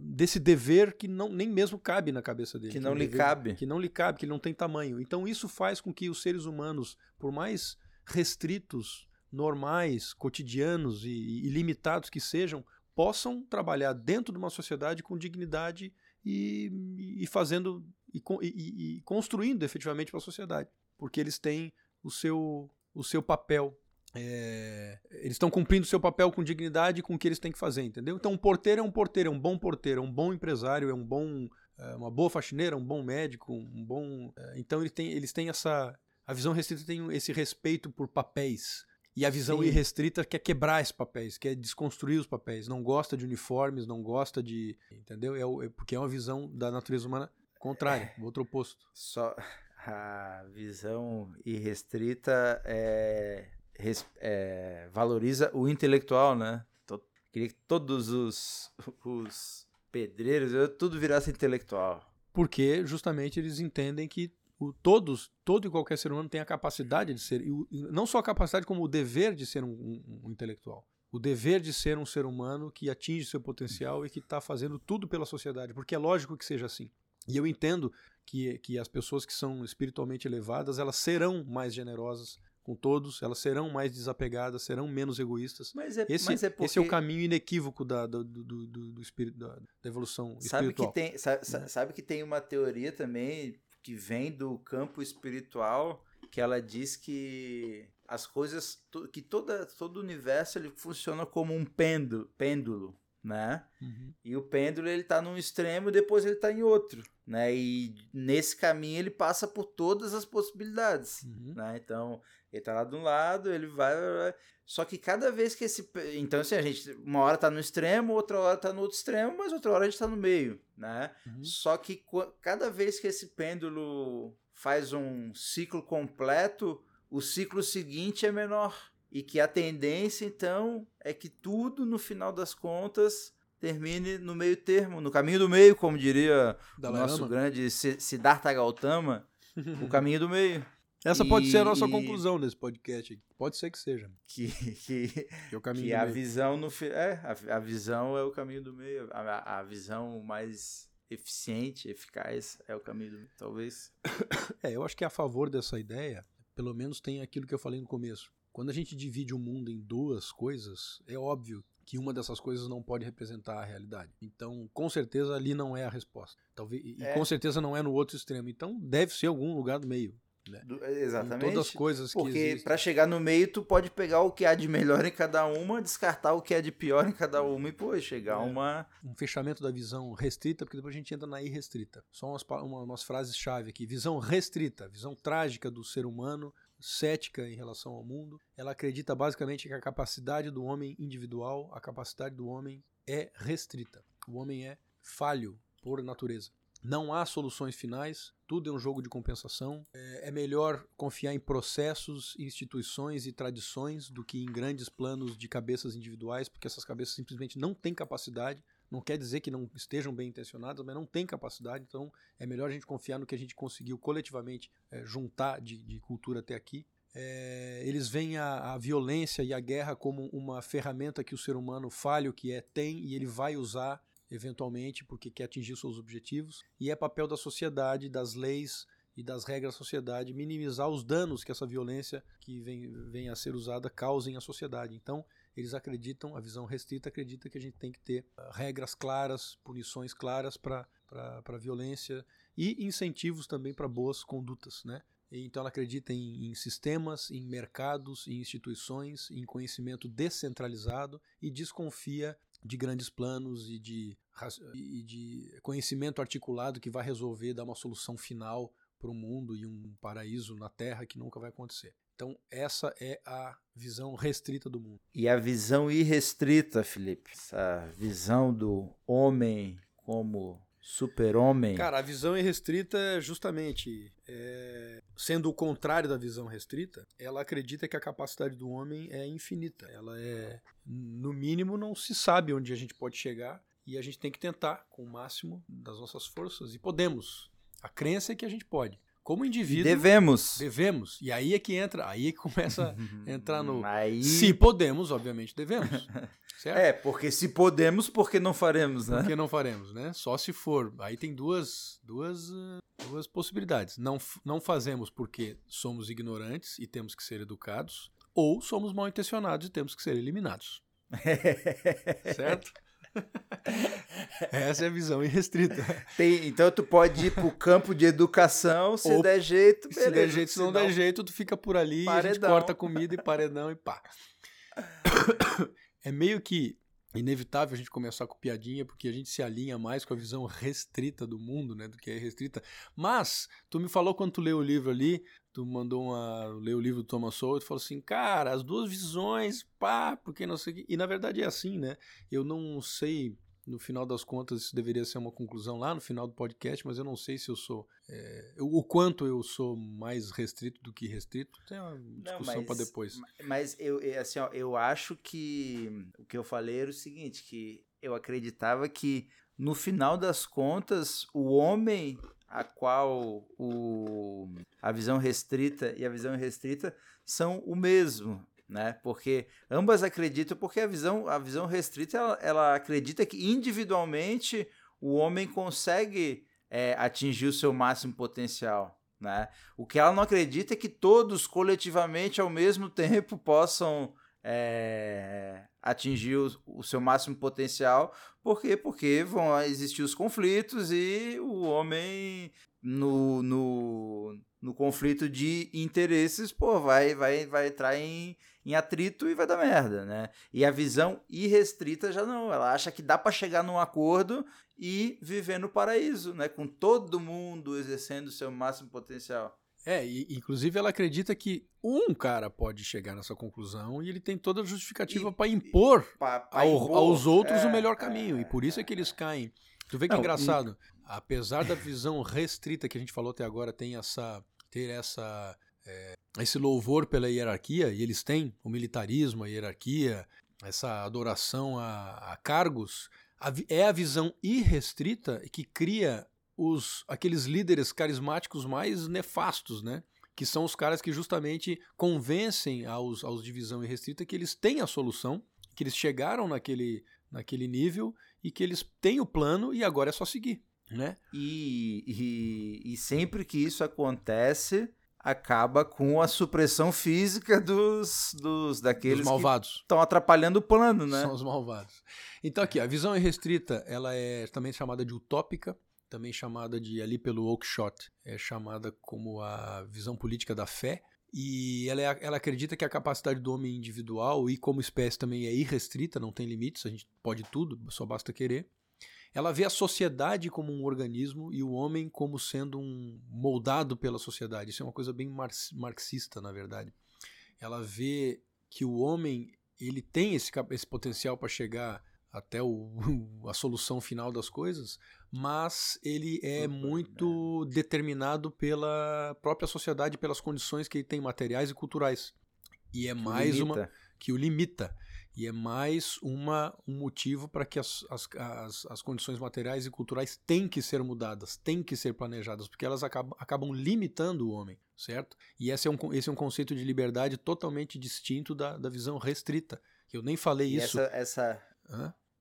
desse dever que não nem mesmo cabe na cabeça dele que não que lhe dever, cabe. que não lhe cabe que ele não tem tamanho. Então isso faz com que os seres humanos por mais restritos normais cotidianos e, e limitados que sejam possam trabalhar dentro de uma sociedade com dignidade e, e fazendo e, e, e construindo efetivamente para a sociedade, porque eles têm o seu, o seu papel. É, eles estão cumprindo seu papel com dignidade com o que eles têm que fazer, entendeu? Então um porteiro é um porteiro, é um bom porteiro, é um bom empresário, é um bom é uma boa faxineira, um bom médico, um bom. É, então ele tem, eles têm essa. A visão restrita tem esse respeito por papéis. E a visão Sim. irrestrita quer quebrar esses papéis, quer desconstruir os papéis, não gosta de uniformes, não gosta de. Entendeu? É, é porque é uma visão da natureza humana contrária, o outro oposto. Só (laughs) a visão irrestrita é, é, valoriza o intelectual, né? Queria que todos os, os pedreiros, tudo virasse intelectual. Porque justamente eles entendem que o, todos, todo e qualquer ser humano tem a capacidade de ser, e, e não só a capacidade, como o dever de ser um, um, um, intelectual. O dever de ser um ser humano que atinge seu potencial e que está fazendo tudo pela sociedade, porque é lógico que seja assim. E eu entendo que, que as pessoas que são espiritualmente elevadas, elas serão mais generosas, com todos, elas serão mais desapegadas, serão menos egoístas. Mas é, esse, mas é porque... esse é o caminho inequívoco da, do, do, do, do espírito, da, da, evolução sabe espiritual. Que tem, sabe, né? sabe que tem uma teoria também que vem do campo espiritual que ela diz que as coisas que toda todo o universo ele funciona como um pêndulo, pêndulo né? Uhum. E o pêndulo ele tá num extremo e depois ele tá em outro, né? E nesse caminho ele passa por todas as possibilidades, uhum. né? Então, ele tá lá de um lado, ele vai, vai, Só que cada vez que esse. Então, assim, a gente. Uma hora tá no extremo, outra hora tá no outro extremo, mas outra hora a gente tá no meio, né? Uhum. Só que cada vez que esse pêndulo faz um ciclo completo, o ciclo seguinte é menor. E que a tendência, então, é que tudo, no final das contas, termine no meio termo, no caminho do meio, como diria Dalai o nosso Lama. grande Siddhartha Gautama, o caminho do meio. Essa e, pode ser a nossa e... conclusão desse podcast. Pode ser que seja. Que, que, que, é o caminho que a meio. visão no é a, a, visão é o caminho do meio. A, a visão mais eficiente, eficaz é o caminho do meio, talvez. (coughs) É, eu acho que é a favor dessa ideia, pelo menos tem aquilo que eu falei no começo. Quando a gente divide o mundo em duas coisas, é óbvio que uma dessas coisas não pode representar a realidade. Então, com certeza ali não é a resposta. Talvez e é. com certeza não é no outro extremo. Então, deve ser algum lugar do meio. Né? Do, exatamente. Em todas as coisas que Porque para chegar no meio, tu pode pegar o que há de melhor em cada uma, descartar o que há de pior em cada uma e, pô, chegar a é. uma. Um fechamento da visão restrita, porque depois a gente entra na irrestrita. Só umas, uma, umas frases-chave aqui. Visão restrita, visão trágica do ser humano, cética em relação ao mundo. Ela acredita basicamente que a capacidade do homem individual, a capacidade do homem é restrita. O homem é falho por natureza. Não há soluções finais, tudo é um jogo de compensação. É, é melhor confiar em processos, instituições e tradições do que em grandes planos de cabeças individuais, porque essas cabeças simplesmente não têm capacidade. Não quer dizer que não estejam bem intencionadas, mas não têm capacidade. Então é melhor a gente confiar no que a gente conseguiu coletivamente é, juntar de, de, cultura até aqui. É, eles veem a, a, violência e a guerra como uma ferramenta que o ser humano falho que é tem e ele vai usar eventualmente, porque quer atingir seus objetivos, e é papel da sociedade, das leis e das regras da sociedade minimizar os danos que essa violência que vem, vem a ser usada causem à sociedade. Então, eles acreditam, a visão restrita acredita que a gente tem que ter uh, regras claras, punições claras para a violência e incentivos também para boas condutas, né? Então ela acredita em, em, sistemas, em mercados, em instituições, em conhecimento descentralizado e desconfia de grandes planos e de, e de conhecimento articulado que vai resolver, dar uma solução final para o mundo e um paraíso na Terra que nunca vai acontecer. Então, essa é a visão restrita do mundo. E a visão irrestrita, Felipe? Essa visão do homem como super-homem? Cara, a visão irrestrita é justamente, é, sendo o contrário da visão restrita, ela acredita que a capacidade do homem é infinita. Ela é, no mínimo, não se sabe onde a gente pode chegar e a gente tem que tentar com o máximo das nossas forças e podemos. A crença é que a gente pode. Como indivíduo. Devemos. Devemos. E aí é que entra, aí é que começa a (laughs) entrar no. Aí... Se podemos, obviamente devemos. (laughs) Certo? É, porque se podemos, por que não faremos, né? Por que não faremos, né? Só se for. Aí tem duas, duas, duas possibilidades. Não, não fazemos porque somos ignorantes e temos que ser educados, ou somos mal intencionados e temos que ser eliminados. certo? (laughs) Essa é a visão irrestrita. Tem, então tu pode ir pro campo de educação, se Ou, der jeito, beleza. Se der jeito, se não der jeito, tu fica por ali, paredão. a gente corta comida e paredão e pá. (coughs) é meio que inevitável a gente começar com piadinha, porque a gente se alinha mais com a visão restrita do mundo, né, do que é restrita. Mas, tu me falou quando tu leu o livro ali, tu mandou uma, ler o livro do Thomas Sowell, tu falou assim, cara, as duas visões, pá, porque não sei. E na verdade é assim, né? Eu não sei no final das contas, isso deveria ser uma conclusão lá no final do podcast, mas eu não sei se eu sou. É, o quanto eu sou mais restrito do que restrito. Tem uma discussão para depois. Mas eu, assim, ó, eu acho que o que eu falei era o seguinte: que eu acreditava que no final das contas, o homem a qual o, a visão restrita e a visão restrita são o mesmo né? Porque ambas acreditam, porque a visão, a visão restrita ela, ela acredita que individualmente o homem consegue é, atingir o seu máximo potencial. Né? O que ela não acredita é que todos coletivamente ao mesmo (laughs) tempo possam é, atingir o, o, seu máximo potencial. Por quê? Porque vão existir os conflitos e o homem no, no, no conflito de interesses, pô, vai, vai, vai entrar em, em atrito e vai dar merda, né? E a visão irrestrita já não, ela acha que dá para chegar num acordo e viver no paraíso, né? Com todo mundo exercendo o seu máximo potencial. É, e, inclusive ela acredita que um cara pode chegar nessa conclusão e ele tem toda a justificativa para impor, pra, pra ao, impor, aos outros é, o melhor caminho. É, e por isso é que eles caem. Tu vê que não, engraçado, e... apesar da visão restrita que a gente falou até agora, tem essa ter essa é, esse louvor pela hierarquia, e eles têm o militarismo, a hierarquia, essa adoração a, a cargos, a, é a visão irrestrita que cria os aqueles líderes carismáticos mais nefastos, né? Que são os caras que justamente convencem aos, aos de visão irrestrita que eles têm a solução, que eles chegaram naquele, naquele nível e que eles têm o plano e agora é só seguir, né? E, e, e sempre que isso acontece, acaba com a supressão física dos, dos daqueles dos malvados. estão atrapalhando o plano, né? São os malvados. Então aqui, a visão irrestrita, ela é também chamada de utópica, também chamada de ali pelo Oakeshott, é chamada como a visão política da fé. E ela, é, ela acredita que a capacidade do homem individual e como espécie também é irrestrita, não tem limites, a gente pode tudo, só basta querer. Ela vê a sociedade como um organismo e o homem como sendo um moldado pela sociedade. Isso é uma coisa bem marxista, na verdade. Ela vê que o homem ele tem esse, esse potencial para chegar até o, (laughs) a solução final das coisas, mas ele é muito determinado pela própria sociedade, pelas condições que ele tem materiais e culturais. E é que mais limita. uma que o limita. E é mais uma, um motivo para que as, as, as, as, condições materiais e culturais têm que ser mudadas, têm que ser planejadas, porque elas acabam, acabam limitando o homem, certo? E esse é, um, esse é um conceito de liberdade totalmente distinto da, da visão restrita. Eu nem falei e isso. Essa, essa...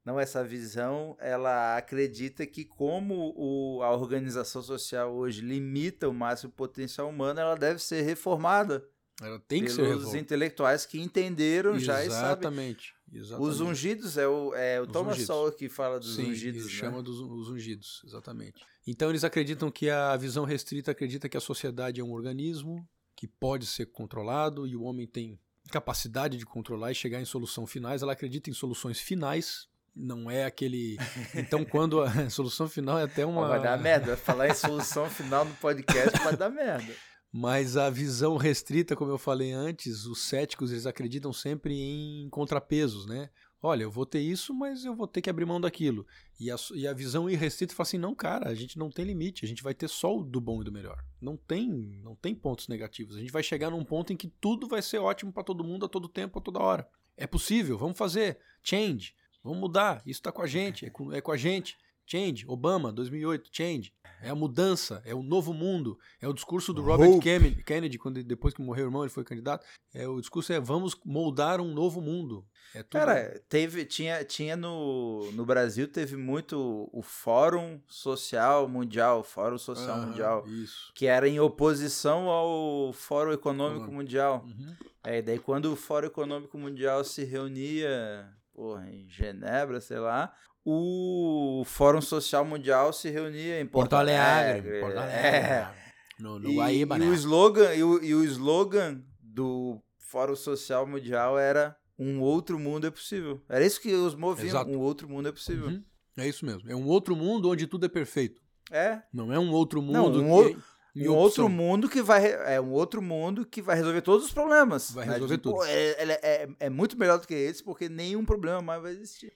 Não, essa visão, ela acredita que como o, a organização social hoje limita o máximo potencial humano, ela deve ser reformada ela tem que ser intelectuais que entenderam já e sabem. Exatamente. Os ungidos é o, é o Thomas Sowell que fala dos Sim, ungidos. Né? chama dos os ungidos, exatamente. Então eles acreditam que a visão restrita acredita que a sociedade é um organismo que pode ser controlado e o homem tem capacidade de controlar e chegar em soluções finais. Ela acredita em soluções finais. Não é aquele. Então, (laughs) quando a (laughs) solução final é até uma. Vai dar merda. Falar em solução final no podcast vai dar merda. Mas a visão restrita, como eu falei antes, os céticos eles acreditam sempre em contrapesos, né? Olha, eu vou ter isso, mas eu vou ter que abrir mão daquilo. E a, e a visão irrestrita fala assim: não, cara, a gente não tem limite, a gente vai ter só o do bom e do melhor. Não tem, não tem pontos negativos. A gente vai chegar num ponto em que tudo vai ser ótimo para todo mundo a todo tempo, a toda hora. É possível, vamos fazer. Change, vamos mudar. Isso está com a gente, é com, é com a gente. Change, Obama, 2008, Change. É a mudança, é o novo mundo. É o discurso do Robert Hope. Kennedy, quando depois que morreu o irmão, ele foi candidato. É o discurso é vamos moldar um novo mundo. É tudo... Cara, teve tinha tinha no, no Brasil teve muito o Fórum Social Mundial, Fórum Social Mundial, isso. que era em oposição ao Fórum Econômico Mundial. Uhum. É, daí quando o Fórum Econômico Mundial se reunia porra, em Genebra, sei lá, o Fórum Social Mundial se reunia em Porto, Porto Alegre. Alegre. Porto Alegre. É. No, no e, Guaíba, e, né? o slogan, e, o, e o slogan do Fórum Social Mundial era um outro mundo é possível. Era isso que os moviam, Exato. um outro mundo é possível. Uhum. É isso mesmo. É um outro mundo onde tudo é perfeito. É, Não é um outro mundo. Não, um que- ou- em um outro mundo que vai é um outro mundo que vai resolver todos os problemas. Vai né? resolver Tipo, tudo. é, ele é, é muito melhor do que esse porque nenhum problema mais vai existir.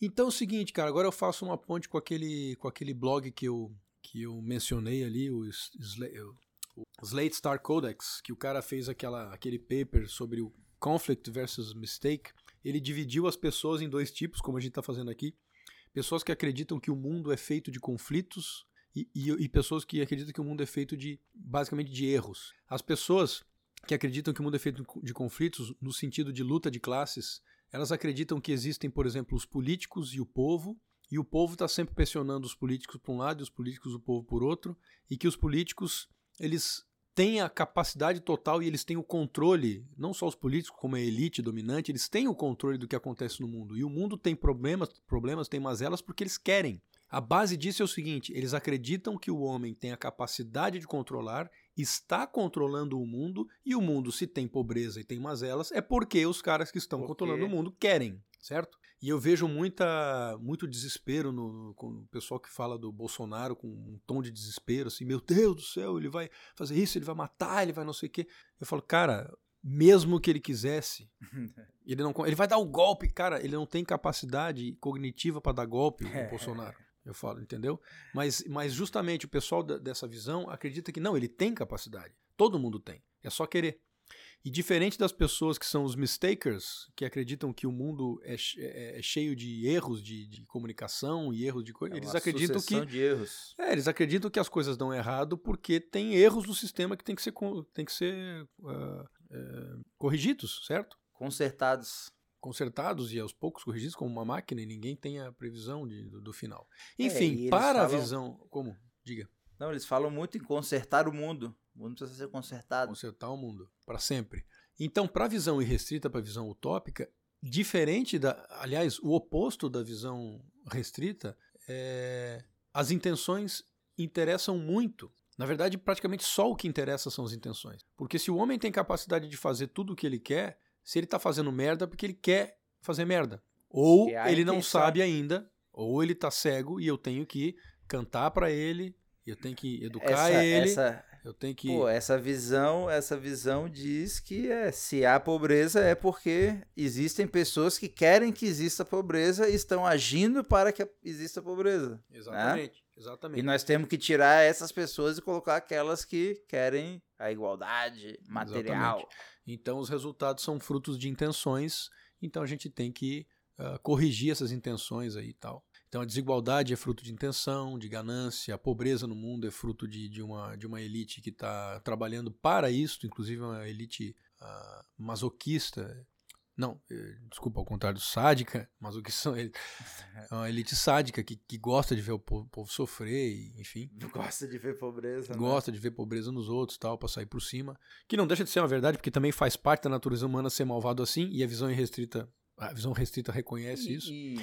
Então é o seguinte, cara, agora eu faço uma ponte com aquele, com aquele blog que eu, que eu mencionei ali, o, o Slate Star Codex, que o cara fez aquela, aquele paper sobre o conflict versus mistake. Ele dividiu as pessoas em dois tipos, como a gente está fazendo aqui. Pessoas que acreditam que o mundo é feito de conflitos e, e, e pessoas que acreditam que o mundo é feito de, basicamente, de erros. As pessoas que acreditam que o mundo é feito de conflitos no sentido de luta de classes, elas acreditam que existem, por exemplo, os políticos e o povo, e o povo está sempre pressionando os políticos por um lado e os políticos o povo por outro, e que os políticos eles têm a capacidade total e eles têm o controle, não só os políticos, como a elite dominante, eles têm o controle do que acontece no mundo. E o mundo tem problemas, problemas, tem mazelas porque eles querem. A base disso é o seguinte: eles acreditam que o homem tem a capacidade de controlar, está controlando o mundo, e o mundo, se tem pobreza e tem mazelas, é porque os caras que estão Porque- controlando o mundo querem, certo? E eu vejo muita, muito desespero no, com o pessoal que fala do Bolsonaro com um tom de desespero, assim, meu Deus do céu, ele vai fazer isso, ele vai matar, ele vai não sei o quê. Eu falo, cara, mesmo que ele quisesse, (laughs) ele não ele vai dar o golpe, cara, ele não tem capacidade cognitiva para dar golpe, o Bolsonaro. Eu falo, entendeu? Mas, mas justamente o pessoal da- dessa visão acredita que não, ele tem capacidade. Todo mundo tem. É só querer. E diferente das pessoas que são os mistakers, que acreditam que o mundo é, che- é- é cheio de erros de, de comunicação e erros de coisa, É eles acreditam que de erros. é, eles acreditam que as coisas dão errado porque tem erros no sistema que tem que ser, tem que ser ah, eh, corrigidos, certo? Consertados. Consertados e aos poucos corrigidos como uma máquina e ninguém tem a previsão de- do, do final. É, Enfim, eles para a falam- visão. Como? Diga. Não, eles falam muito em consertar o mundo. O mundo precisa ser consertado. Consertar o mundo para sempre. Então, para a visão irrestrita, para a visão utópica, diferente da. Aliás, o oposto da visão restrita, é, as intenções interessam muito. Na verdade, praticamente só o que interessa são as intenções. Porque se o homem tem capacidade de fazer tudo o que ele quer, se ele está fazendo merda, é porque ele quer fazer merda. Ou é ele não sabe ainda, ou ele está cego e eu tenho que cantar para ele, eu tenho que educar Essa, ele, essa, eu tenho que. pô, essa visão, essa visão diz que é, se há pobreza é porque existem pessoas que querem que exista pobreza e estão agindo para que exista pobreza. Exatamente, exatamente. E nós temos que tirar essas pessoas e colocar aquelas que querem a igualdade material. Então os resultados são frutos de intenções, então a gente tem que ah, corrigir essas intenções aí e tal. Então a desigualdade é fruto de intenção, de ganância, a pobreza no mundo é fruto de, de, uma, de uma elite que está trabalhando para isso, inclusive uma elite ah, masoquista. Não, eh, desculpa, ao contrário, sádica, (laughs) masoquista são ele- é uma elite sádica que, que gosta de ver o povo, o povo sofrer, e, enfim. (laughs) Gosta de ver pobreza. né? Gosta de ver pobreza nos outros tal, pra sair por cima. Que não deixa de ser uma verdade, porque também faz parte da natureza humana ser malvado assim, e a visão restrita, a visão restrita reconhece E- isso. e-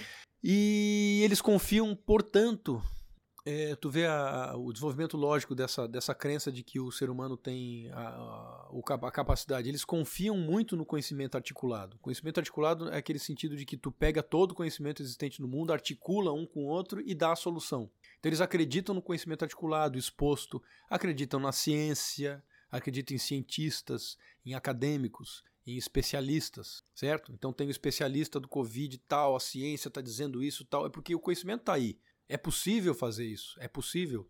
E eles confiam, portanto, é, tu vê a- a- o desenvolvimento lógico dessa, dessa crença de que o ser humano tem a, a- capacidade. Eles confiam muito no conhecimento articulado. Conhecimento articulado é aquele sentido de que tu pega todo o conhecimento existente no mundo, articula um com o outro e dá a solução. Então eles acreditam no conhecimento articulado, exposto, acreditam na ciência, acreditam em cientistas, em acadêmicos, em especialistas, certo? Então tem o especialista do Covid tal, a ciência está dizendo isso tal, é porque o conhecimento está aí. É possível fazer isso, é possível.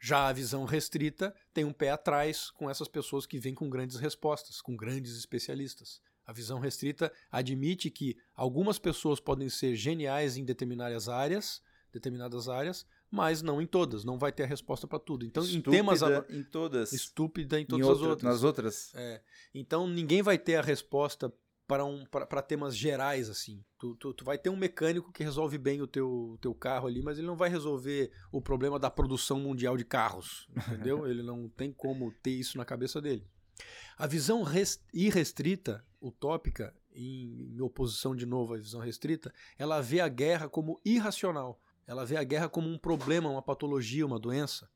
Já a visão restrita tem um pé atrás com essas pessoas que vêm com grandes respostas, com grandes especialistas. A visão restrita admite que algumas pessoas podem ser geniais em determinadas áreas, determinadas áreas, mas não em todas, não vai ter a resposta para tudo. Então, em temas estúpida em todas. estúpida em Em todas outra- as outras. Nas outras. É. Então ninguém vai ter a resposta para um, para temas gerais assim. Tu, tu, tu vai ter um mecânico que resolve bem o teu, teu carro ali, mas ele não vai resolver o problema da produção mundial de carros, (laughs) entendeu? ele não tem como ter isso na cabeça dele. A visão res- irrestrita, utópica, em, em oposição de novo à visão restrita, ela vê a guerra como irracional. Ela vê a guerra como um problema, uma patologia, uma doença.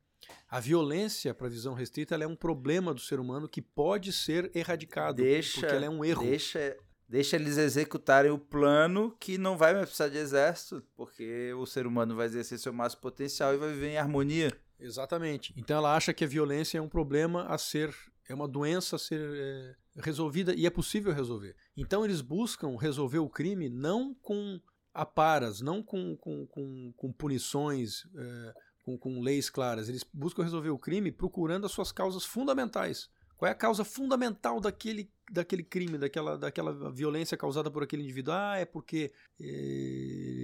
A violência, para a visão restrita, ela é um problema do ser humano que pode ser erradicado, Deixa, porque ela é um erro. Deixa, deixa eles executarem o plano que não vai mais precisar de exército, porque o ser humano vai exercer seu máximo potencial e vai viver em harmonia. Exatamente. Então ela acha que a violência é um problema a ser, é uma doença a ser é, resolvida e é possível resolver. Então eles buscam resolver o crime não com aparas, não com, com, com, com punições, é, com, com leis claras. Eles buscam resolver o crime procurando as suas causas fundamentais. Qual é a causa fundamental daquele, daquele crime, daquela, daquela violência causada por aquele indivíduo? Ah, é porque eh,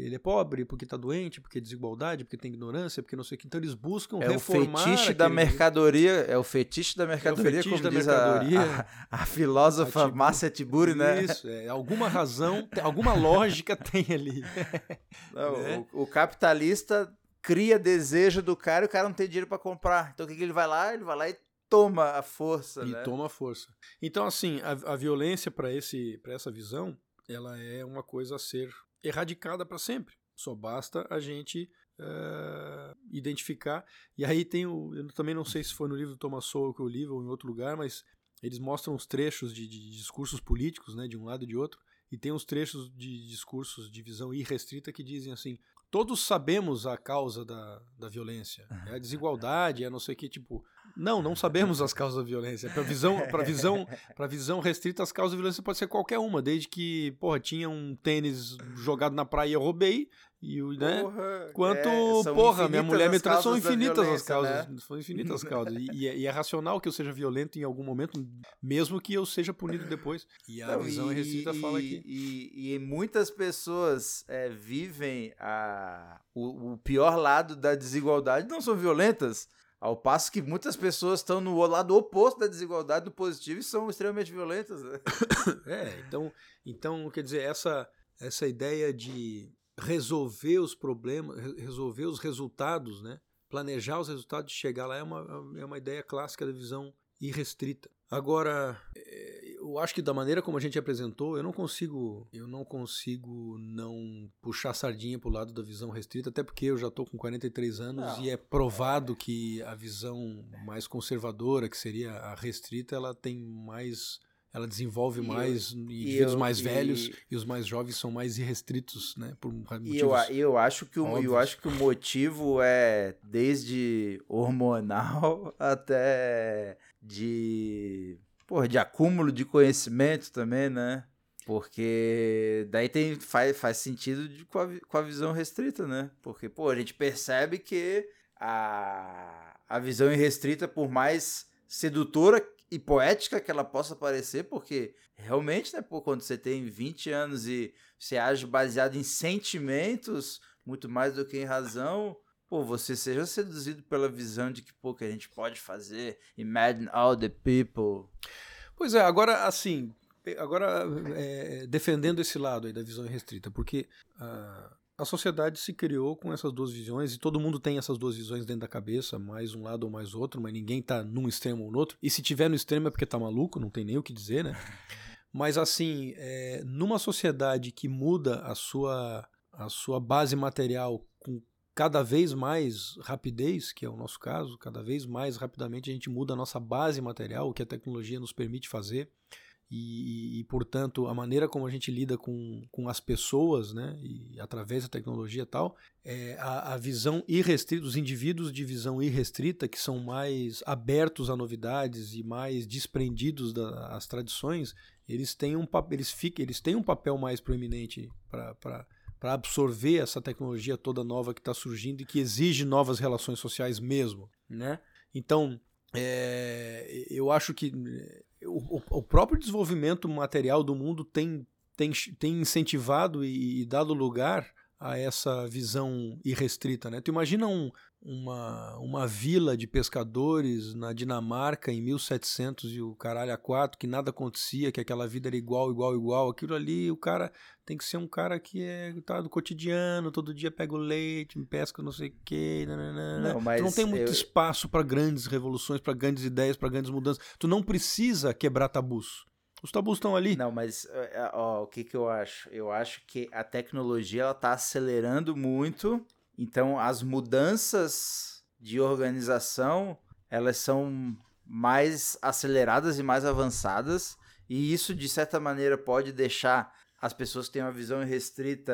ele é pobre, porque está doente, porque é desigualdade, porque tem ignorância, porque não sei o que. Então eles buscam é reformar. É o fetiche da mercadoria, é o fetiche da mercadoria, é como da diz mercadoria. A, a, a filósofa a Márcia Tiburi, né? Isso, é, alguma razão, alguma lógica tem ali. (laughs) Não, né? o, o capitalista cria desejo do cara e o cara não tem dinheiro para comprar. Então o que, que ele vai lá? Ele vai lá e toma a força, e né? toma a força. Então assim, a, a violência para esse para essa visão, ela é uma coisa a ser erradicada para sempre. Só basta a gente uh, identificar. E aí tem o, eu também não sei se foi no livro do Thomas Sowell que eu li ou em outro lugar, mas eles mostram os trechos de, de discursos políticos, né, de um lado e de outro, e tem uns trechos de discursos de visão irrestrita que dizem assim: todos sabemos a causa da, da violência. É a desigualdade, é não sei o que, tipo. Não, não sabemos as causas da violência. Para visão, para visão, (laughs) para visão restrita, as causas da violência pode ser qualquer uma, desde que, porra, tinha um tênis jogado na praia e eu roubei, e né? Porra, Quanto, é, porra, minha mulher me traz, são infinitas as causas. Né? São infinitas as causas. E, e, é, e, é, racional que eu seja violento em algum momento, mesmo que eu seja punido depois. E a Não, visão e, restrita fala que. E, muitas pessoas é, vivem a, o, o pior lado da desigualdade, não são violentas. Ao passo que muitas pessoas estão no lado oposto da desigualdade, do positivo, e são extremamente violentas. Né? (coughs) É, então, então, quer dizer, essa, essa ideia de resolver os problemas, resolver os resultados, né? planejar os resultados de chegar lá é uma, é uma ideia clássica da visão irrestrita. Agora, eh, eu acho que da maneira como a gente apresentou, eu não consigo, eu não consigo não puxar a sardinha para o lado da visão restrita, até porque eu já estou com 43 anos não. e é provado que a visão mais conservadora, que seria a restrita, ela tem mais ela desenvolve e mais eu, indivíduos eu, mais e, velhos e os mais jovens são mais irrestritos, né? Por motivos eu, eu acho que o, eu acho que o motivo é desde hormonal (laughs) até de porra, de acúmulo de conhecimento também, né? Porque daí tem, faz, faz sentido de, com, a, com a visão restrita, né? Porque, pô, a gente percebe que a, a visão irrestrita, por mais sedutora e poética que ela possa parecer, porque realmente, né, pô, quando você tem 20 anos e você age baseado em sentimentos, muito mais do que em razão, pô, você seja seduzido pela visão de que, pô, que a gente pode fazer, imagine all the people. Pois é, agora, assim, agora é, defendendo esse lado aí da visão restrita, porque uh, a sociedade se criou com essas duas visões e todo mundo tem essas duas visões dentro da cabeça, mais um lado ou mais outro, mas ninguém tá num extremo ou no outro. E se tiver no extremo é porque tá maluco, não tem nem o que dizer, né? (laughs) Mas assim, é, numa sociedade que muda a sua, a sua base material com cada vez mais rapidez, que é o nosso caso, cada vez mais rapidamente a gente muda a nossa base material, o que a tecnologia nos permite fazer e, e, portanto, a maneira como a gente lida com, com as pessoas, né, e através da tecnologia e tal, é a, a visão irrestrita, os indivíduos de visão irrestrita, que são mais abertos a novidades e mais desprendidos das tradições, eles têm um, eles fiquem, eles têm um papel mais proeminente para para absorver essa tecnologia toda nova que está surgindo e que exige novas relações sociais mesmo, né? Então, é, eu acho que o, o, próprio desenvolvimento material do mundo tem, tem, tem incentivado e, e dado lugar a essa visão irrestrita. Né? Tu imagina um, uma, uma vila de pescadores na Dinamarca em 1700 e o caralho a quatro, que nada acontecia, que aquela vida era igual, igual, igual. Aquilo ali, o cara tem que ser um cara que é tá do cotidiano, todo dia pega o leite, pesca não sei o quê. Não, mas tu não tem muito eu... espaço para grandes revoluções, para grandes ideias, para grandes mudanças. Tu não precisa quebrar tabus. Os tabus estão ali. Não, mas é, ó, o que, que eu acho? Eu acho que a tecnologia ela tá acelerando muito então, as mudanças de organização, elas são mais aceleradas e mais avançadas, E isso, de certa maneira, pode deixar as pessoas que têm uma visão restrita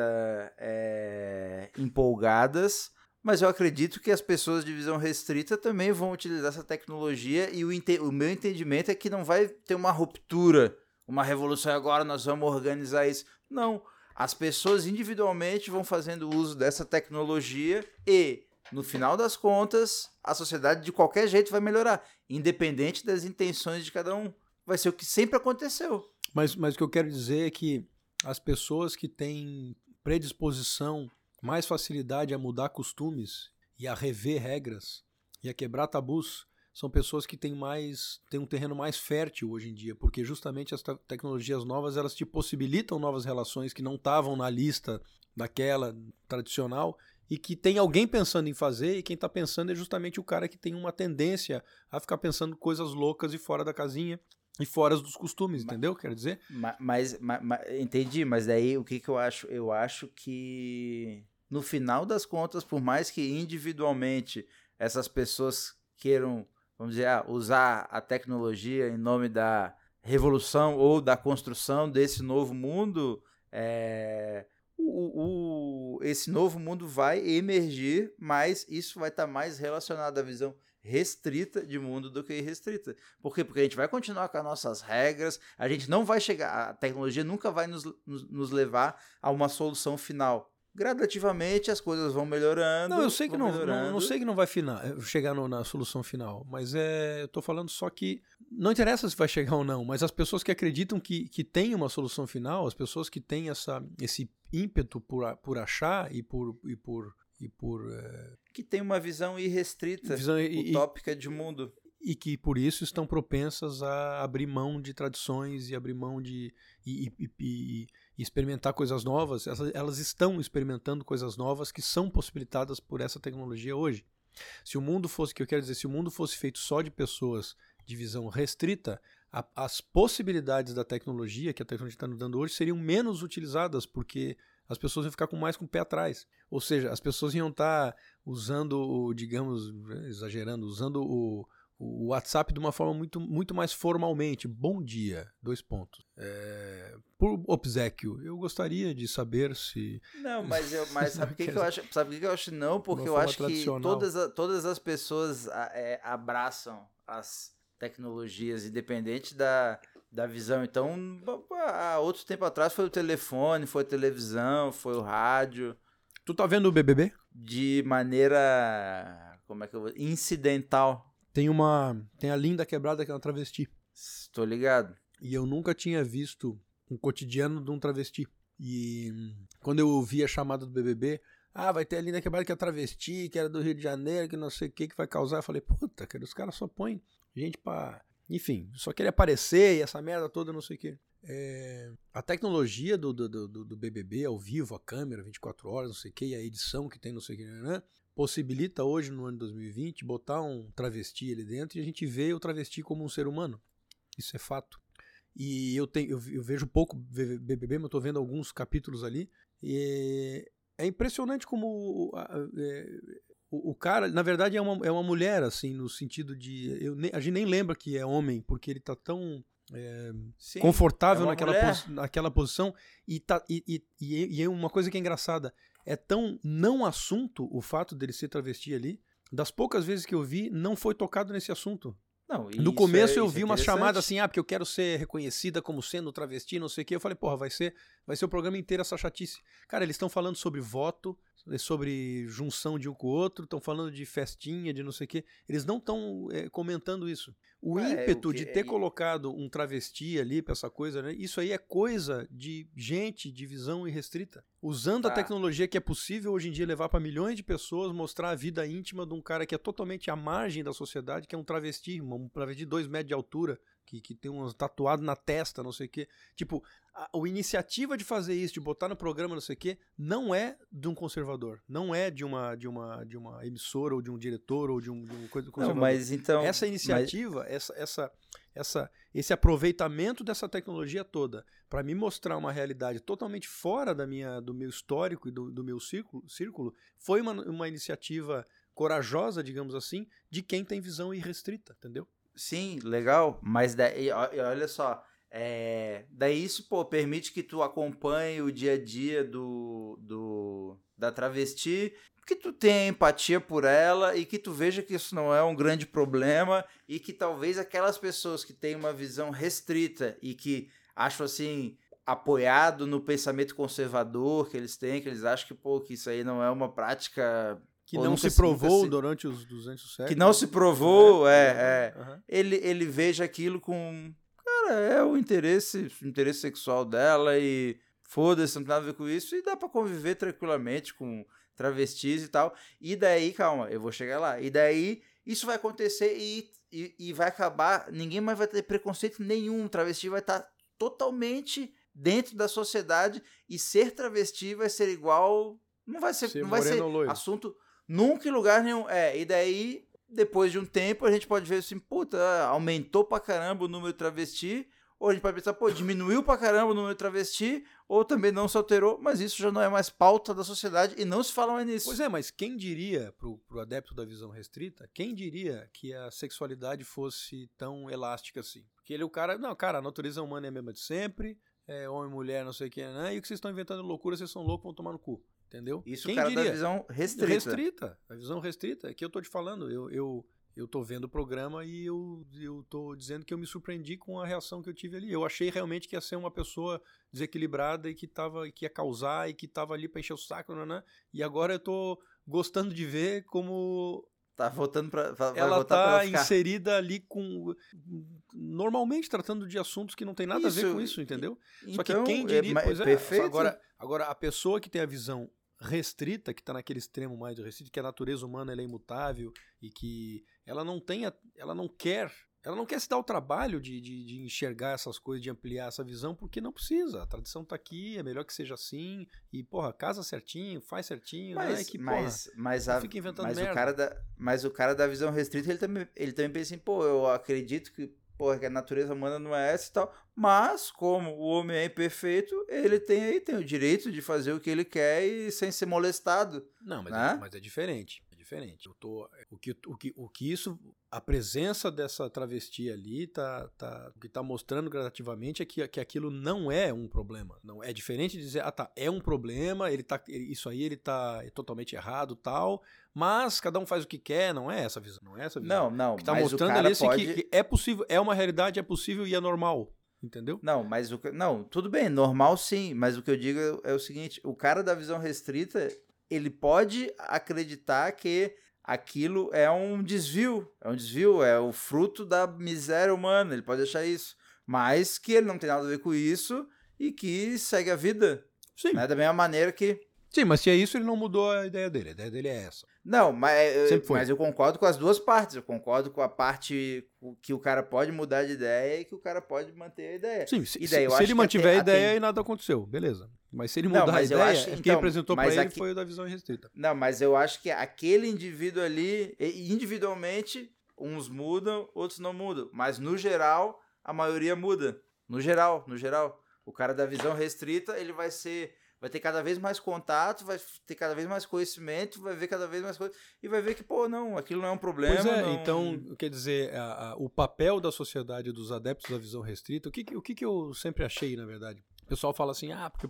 é, empolgadas, mas eu acredito que as pessoas de visão restrita também vão utilizar essa tecnologia e o, o meu entendimento é que não vai ter uma ruptura, uma revolução agora nós vamos organizar isso. Não, as pessoas individualmente vão fazendo uso dessa tecnologia e no final das contas, a sociedade de qualquer jeito vai melhorar, independente das intenções de cada um. Vai ser o que sempre aconteceu. Mas, mas o que eu quero dizer é que as pessoas que têm predisposição, mais facilidade a mudar costumes e a rever regras e a quebrar tabus, são pessoas que têm mais têm um terreno mais fértil hoje em dia, porque justamente as tecnologias novas elas te possibilitam novas relações que não estavam na lista daquela tradicional e que tem alguém pensando em fazer e quem está pensando é justamente o cara que tem uma tendência a ficar pensando coisas loucas e fora da casinha e fora dos costumes, mas, entendeu? Quer dizer? Mas, mas, mas, entendi, mas daí o que, que eu acho? Eu acho que no final das contas, por mais que individualmente essas pessoas queiram, vamos dizer, ah, usar a tecnologia em nome da revolução ou da construção desse novo mundo, é, o, o, esse novo mundo vai emergir, mas isso vai estar tá mais relacionado à visão restrita de mundo do que irrestrita. Por quê? Porque a gente vai continuar com as nossas regras, a gente não vai chegar, a tecnologia nunca vai nos, nos, nos levar a uma solução final gradativamente as coisas vão melhorando. Não, eu sei que não, não, não, sei que não vai final, chegar no, na solução final, mas é, eu tô falando só que não interessa se vai chegar ou não, mas as pessoas que acreditam que, que tem uma solução final, as pessoas que têm essa, esse ímpeto por, por achar e por, e por e por é... que tem uma visão irrestrita, visão, e, utópica de mundo e que por isso estão propensas a abrir mão de tradições e abrir mão de e, e, e, experimentar coisas novas, elas, elas, estão experimentando coisas novas que são possibilitadas por essa tecnologia hoje. Se o mundo fosse, que eu quero dizer, se o mundo fosse feito só de pessoas de visão restrita, a, as possibilidades da tecnologia que a tecnologia está nos dando hoje seriam menos utilizadas, porque as pessoas iam ficar com mais com o pé atrás. Ou seja, as pessoas iam estar tá usando, digamos, exagerando, usando o, o WhatsApp de uma forma muito, muito mais formalmente. Bom dia, dois pontos. É, por obsequio, eu gostaria de saber se. Não, mas, eu, mas sabe o que, que, eu (laughs) acho? Sabe o que eu acho não? Porque eu acho que todas, todas as pessoas é, abraçam as tecnologias, independente da, da visão. Então, há outro tempo atrás foi o telefone, foi a televisão, foi o rádio. Tu tá vendo o BBB? De maneira. Como é que eu vou. incidental tem uma. Tem a linda quebrada que é uma travesti. Estou ligado. E eu nunca tinha visto um cotidiano de um travesti. E quando eu ouvi a chamada do BBB, ah, vai ter a linda quebrada que é travesti, que era do Rio de Janeiro, que não sei o que, que vai causar. Eu falei, puta, cara, os caras só põem gente pra. Enfim, só queria aparecer e essa merda toda, não sei o que. É... a tecnologia do, do, do, do, BBB ao vivo, a câmera 24 horas, não sei o que, e a edição que tem, não sei o que, né? Possibilita hoje, no ano 2020, botar um travesti ali dentro e a gente vê o travesti como um ser humano. Isso é fato. E eu, tenho, eu, eu vejo pouco BBB, mas eu tô vendo alguns capítulos ali. E é impressionante como é, o, o, cara, na verdade, é uma, é uma mulher, assim, no sentido de. Eu, a gente nem lembra que é homem, porque ele tá tão. É, Sim, confortável é naquela, pos, naquela posição e, tá, e, e, e é uma coisa que é engraçada é tão não assunto o fato dele ser travesti ali. Das poucas vezes que eu vi, não foi tocado nesse assunto. Não, no começo é, eu vi é uma chamada assim, ah, porque eu quero ser reconhecida como sendo travesti, não sei o quê. Eu falei, porra, vai ser, vai ser o programa inteiro essa chatice. Cara, eles estão falando sobre voto, sobre junção de um com o outro, estão falando de festinha, de não sei o quê. Eles não estão é, comentando isso. O é, ímpeto o de ter é... colocado um travesti ali pra essa coisa, né? Isso aí é coisa de gente de visão irrestrita. Usando a tecnologia que é possível hoje em dia levar para milhões de pessoas, mostrar a vida íntima de um cara que é totalmente à margem da sociedade, que é um travesti, um travesti de dois metros de altura, que, que tem um tatuado na testa, não sei o quê. Tipo, a, a, iniciativa de fazer isso, de botar no programa, não sei o quê, não é de um conservador. Não é de uma, de uma, de uma emissora, ou de um diretor, ou de um, de um coisa conservador. Não, mas então. Essa iniciativa, mas... essa, essa, essa, esse aproveitamento dessa tecnologia toda para me mostrar uma realidade totalmente fora da minha, do meu histórico e do, do meu círculo, círculo foi uma, uma iniciativa corajosa, digamos assim, de quem tem visão irrestrita, entendeu? Sim, legal, mas daí, olha só, É, daí isso, pô, permite que tu acompanhe o dia a dia do, do da travesti, que tu tenha empatia por ela e que tu veja que isso não é um grande problema e que talvez aquelas pessoas que têm uma visão restrita e que acham assim apoiado no pensamento conservador que eles têm, que eles acham que pô, que isso aí não é uma prática que não se provou se... durante os 200 séculos. Que não se provou, é, é. Uhum. Ele, ele veja aquilo com. Cara, é o interesse, o interesse sexual dela e foda-se, não tem nada a ver com isso. E dá para conviver tranquilamente com travestis e tal. E daí, calma, eu vou chegar lá. E daí, isso vai acontecer e, e, e vai acabar. Ninguém mais vai ter preconceito nenhum. O travesti vai estar tá totalmente dentro da sociedade e ser travesti vai ser igual. Não vai ser, ser não vai ser assunto Nunca em lugar nenhum. É, e daí, depois de um tempo, a gente pode ver assim, puta, aumentou pra caramba o número de travesti. Ou a gente pode pensar, pô, diminuiu pra caramba o número de travesti, ou também não se alterou, mas isso já não é mais pauta da sociedade e não se fala mais nisso. Pois é, mas quem diria, pro, pro adepto da visão restrita, quem diria que a sexualidade fosse tão elástica assim? Porque ele, o cara, não, cara, a natureza humana é a mesma de sempre, é homem, mulher, não sei o que, né? E o que vocês estão inventando loucura, vocês são loucos, vão tomar no cu. Entendeu? Isso, Quem cara, diria? da visão restrita. Restrita. A visão restrita. É que eu tô te falando. Eu, eu, eu tô vendo o programa e eu, eu tô dizendo que eu me surpreendi com a reação que eu tive ali. Eu achei realmente que ia ser uma pessoa desequilibrada e que, tava, que ia causar e que tava ali pra encher o saco, né? E agora eu tô gostando de ver como Tá voltando para ela tá inserida ali com normalmente tratando de assuntos que não tem nada isso, a ver com isso, entendeu? Então, Só que então, quem diria, é, pois é, perfeito. agora agora a pessoa que tem a visão restrita, que está naquele extremo mais restrito, que a natureza humana é imutável e que ela não tem, ela não quer, ela não quer se dar o trabalho de, de, de, enxergar essas coisas, de ampliar essa visão, porque não precisa. A tradição está aqui, é melhor que seja assim e porra, casa certinho, faz certinho, mas, né? que mas, porra, mas a, fica inventando mas merda. o cara da, mas o cara da visão restrita ele também, ele também pensa assim, pô, eu acredito que porra, que a natureza humana não é essa e tal. Mas, como o homem é imperfeito, ele tem aí tem o direito de fazer o que ele quer e sem ser molestado. Não, mas, né? é, mas é diferente. É diferente. Eu tô, o, que, o, que, o que isso. A presença dessa travesti ali tá, tá, o que está mostrando gradativamente é que, que aquilo não é um problema. Não é diferente de dizer, ah tá, é um problema, ele tá, isso aí ele tá totalmente errado tal, mas cada um faz o que quer, não é essa visão. Não é essa visão. Não, não. O que tá mostrando ali é assim pode... que, que, é possível, é uma realidade, é possível e é normal. Entendeu? Não, mas o não, tudo bem, normal sim, mas o que eu digo é, é o seguinte, o cara da visão restrita, ele pode acreditar que aquilo é um desvio, é um desvio, é o fruto da miséria humana, ele pode achar isso, mas que ele não tem nada a ver com isso e que segue a vida. Sim. Né? Da mesma maneira que Sim, mas se é isso, ele não mudou a ideia dele. A ideia dele é essa. Não, mas, mas eu concordo com as duas partes. Eu concordo com a parte que o cara pode mudar de ideia e que o cara pode manter a ideia. Sim, se, se, se ele mantiver a ideia e nada aconteceu, beleza. Mas se ele mudar não, a ideia, acho, então, quem apresentou para ele aqui, foi o da visão restrita. Não, mas eu acho que aquele indivíduo ali, individualmente, uns mudam, outros não mudam. Mas no geral, a maioria muda. No geral, no geral. O cara da visão restrita, ele vai ser vai ter cada vez mais contato, vai ter cada vez mais conhecimento, vai ver cada vez mais coisas e vai ver que, pô, não, aquilo não é um problema. Pois é, não... então, quer dizer, a, a, o papel da sociedade dos adeptos da visão restrita, o que, o que, que eu sempre achei, na verdade? O pessoal fala assim, ah, porque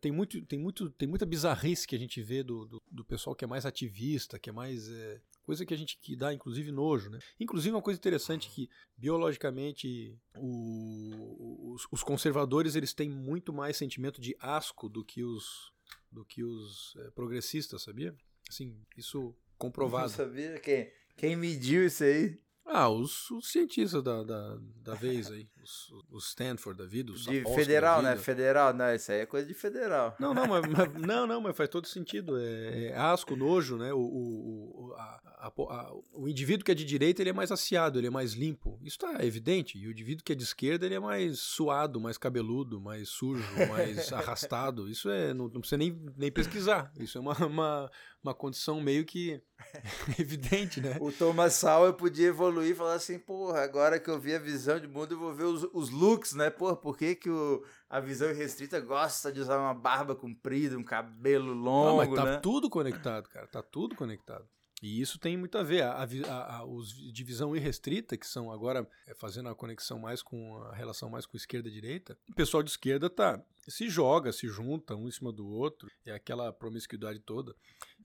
tem, muito, tem, muito, tem muita bizarrice que a gente vê do, do, do pessoal que é mais ativista, que é mais. É, coisa que a gente que dá, inclusive, nojo. Né? Inclusive, uma coisa interessante que, biologicamente, o, os, os, conservadores eles têm muito mais sentimento de asco do que os, do que os é, progressistas, sabia? Assim, isso comprovado. Não sabia? Quem, quem mediu isso aí? Ah, os, os cientistas da, da, da vez aí, os, os Stanford da vida, os De federal, né? Federal, não, isso aí é coisa de federal. Não, não, mas, mas (laughs) não, não, mas faz todo sentido. É, é asco, nojo, né? O, o, a, a, a, o indivíduo que é de direita ele é mais aciado, ele é mais limpo. Isso está evidente. E o indivíduo que é de esquerda ele é mais suado, mais cabeludo, mais sujo, mais (laughs) arrastado. Isso é não, não precisa nem, nem pesquisar. Isso é uma, uma, uma condição meio que (laughs) evidente, né? O Thomas Sowell podia evoluir e falar assim, porra, agora que eu vi a visão de mundo, eu vou ver os, os looks, né? Porra, por que, que o, a visão restrita gosta de usar uma barba comprida, um cabelo longo, Não, mas tá né? tudo conectado, cara. Tá tudo conectado. E isso tem muito a ver. A, a, a, os divisão irrestrita, que são agora é, fazendo a conexão mais com a relação mais com esquerda e direita, o pessoal de esquerda tá se joga, se junta um em cima do outro, é aquela promiscuidade toda.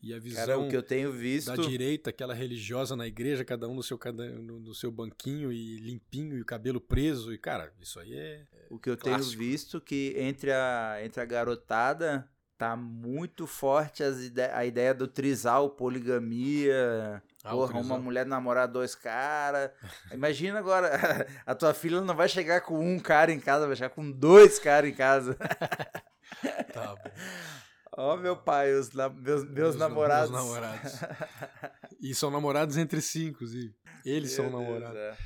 E a visão Cara, o que eu tenho visto da direita, aquela religiosa na igreja, cada um no seu, no, no seu banquinho e limpinho e o cabelo preso. E, cara, isso aí é. O que eu clássico. tenho visto que entre a, entre a garotada tá muito forte as ide a ideia do trisal, poligamia. Ah, Porra, uma mulher namorar dois caras. Imagina agora, (laughs) a tua filha não vai chegar com um cara em casa, vai chegar com dois caras em casa. (laughs) tá bom. (laughs) Ó, oh, meu pai, os na meus, meus, namorados. Meus namorados. (laughs) e são namorados entre si, inclusive. Eles meu são Deus, namorados. É.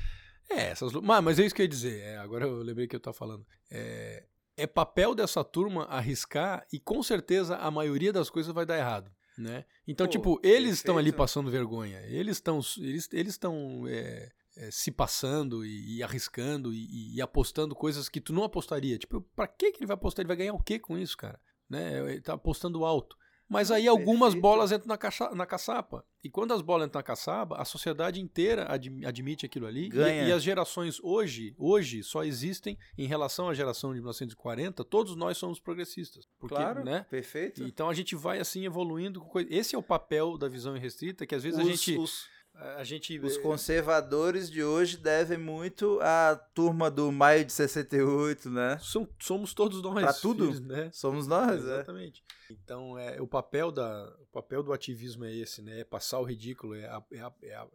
é, essas. Mas, mas é isso que eu ia dizer. É, agora eu lembrei que eu tava falando. É, é papel dessa turma arriscar e com certeza a maioria das coisas vai dar errado. Né? Então, Pô, tipo, eles estão ali passando vergonha. Eles estão eles, eles estão é, é, se passando e, e arriscando e, e, apostando coisas que tu não apostaria. Tipo, pra que, que ele vai apostar? Ele vai ganhar o que com isso, cara? Né? Ele tá apostando alto. Mas aí algumas bolas entram na, caixa, na caçapa. E quando as bolas entram na caçapa, a sociedade inteira ad, admite aquilo ali. E, e, as gerações hoje, hoje só existem em relação à geração de 1940, todos nós somos progressistas. Porque, claro, né? perfeito. Então a gente vai assim evoluindo. Esse é o papel da visão irrestrita, que às vezes os, a gente... Os a gente os conservadores de hoje devem muito à turma do maio de 68, né? somos todos nós. Pra tudo, filhos, né? Somos nós, é. Exatamente. É. Então, é, o papel da o papel do ativismo é esse, né? É passar o ridículo, é, é, é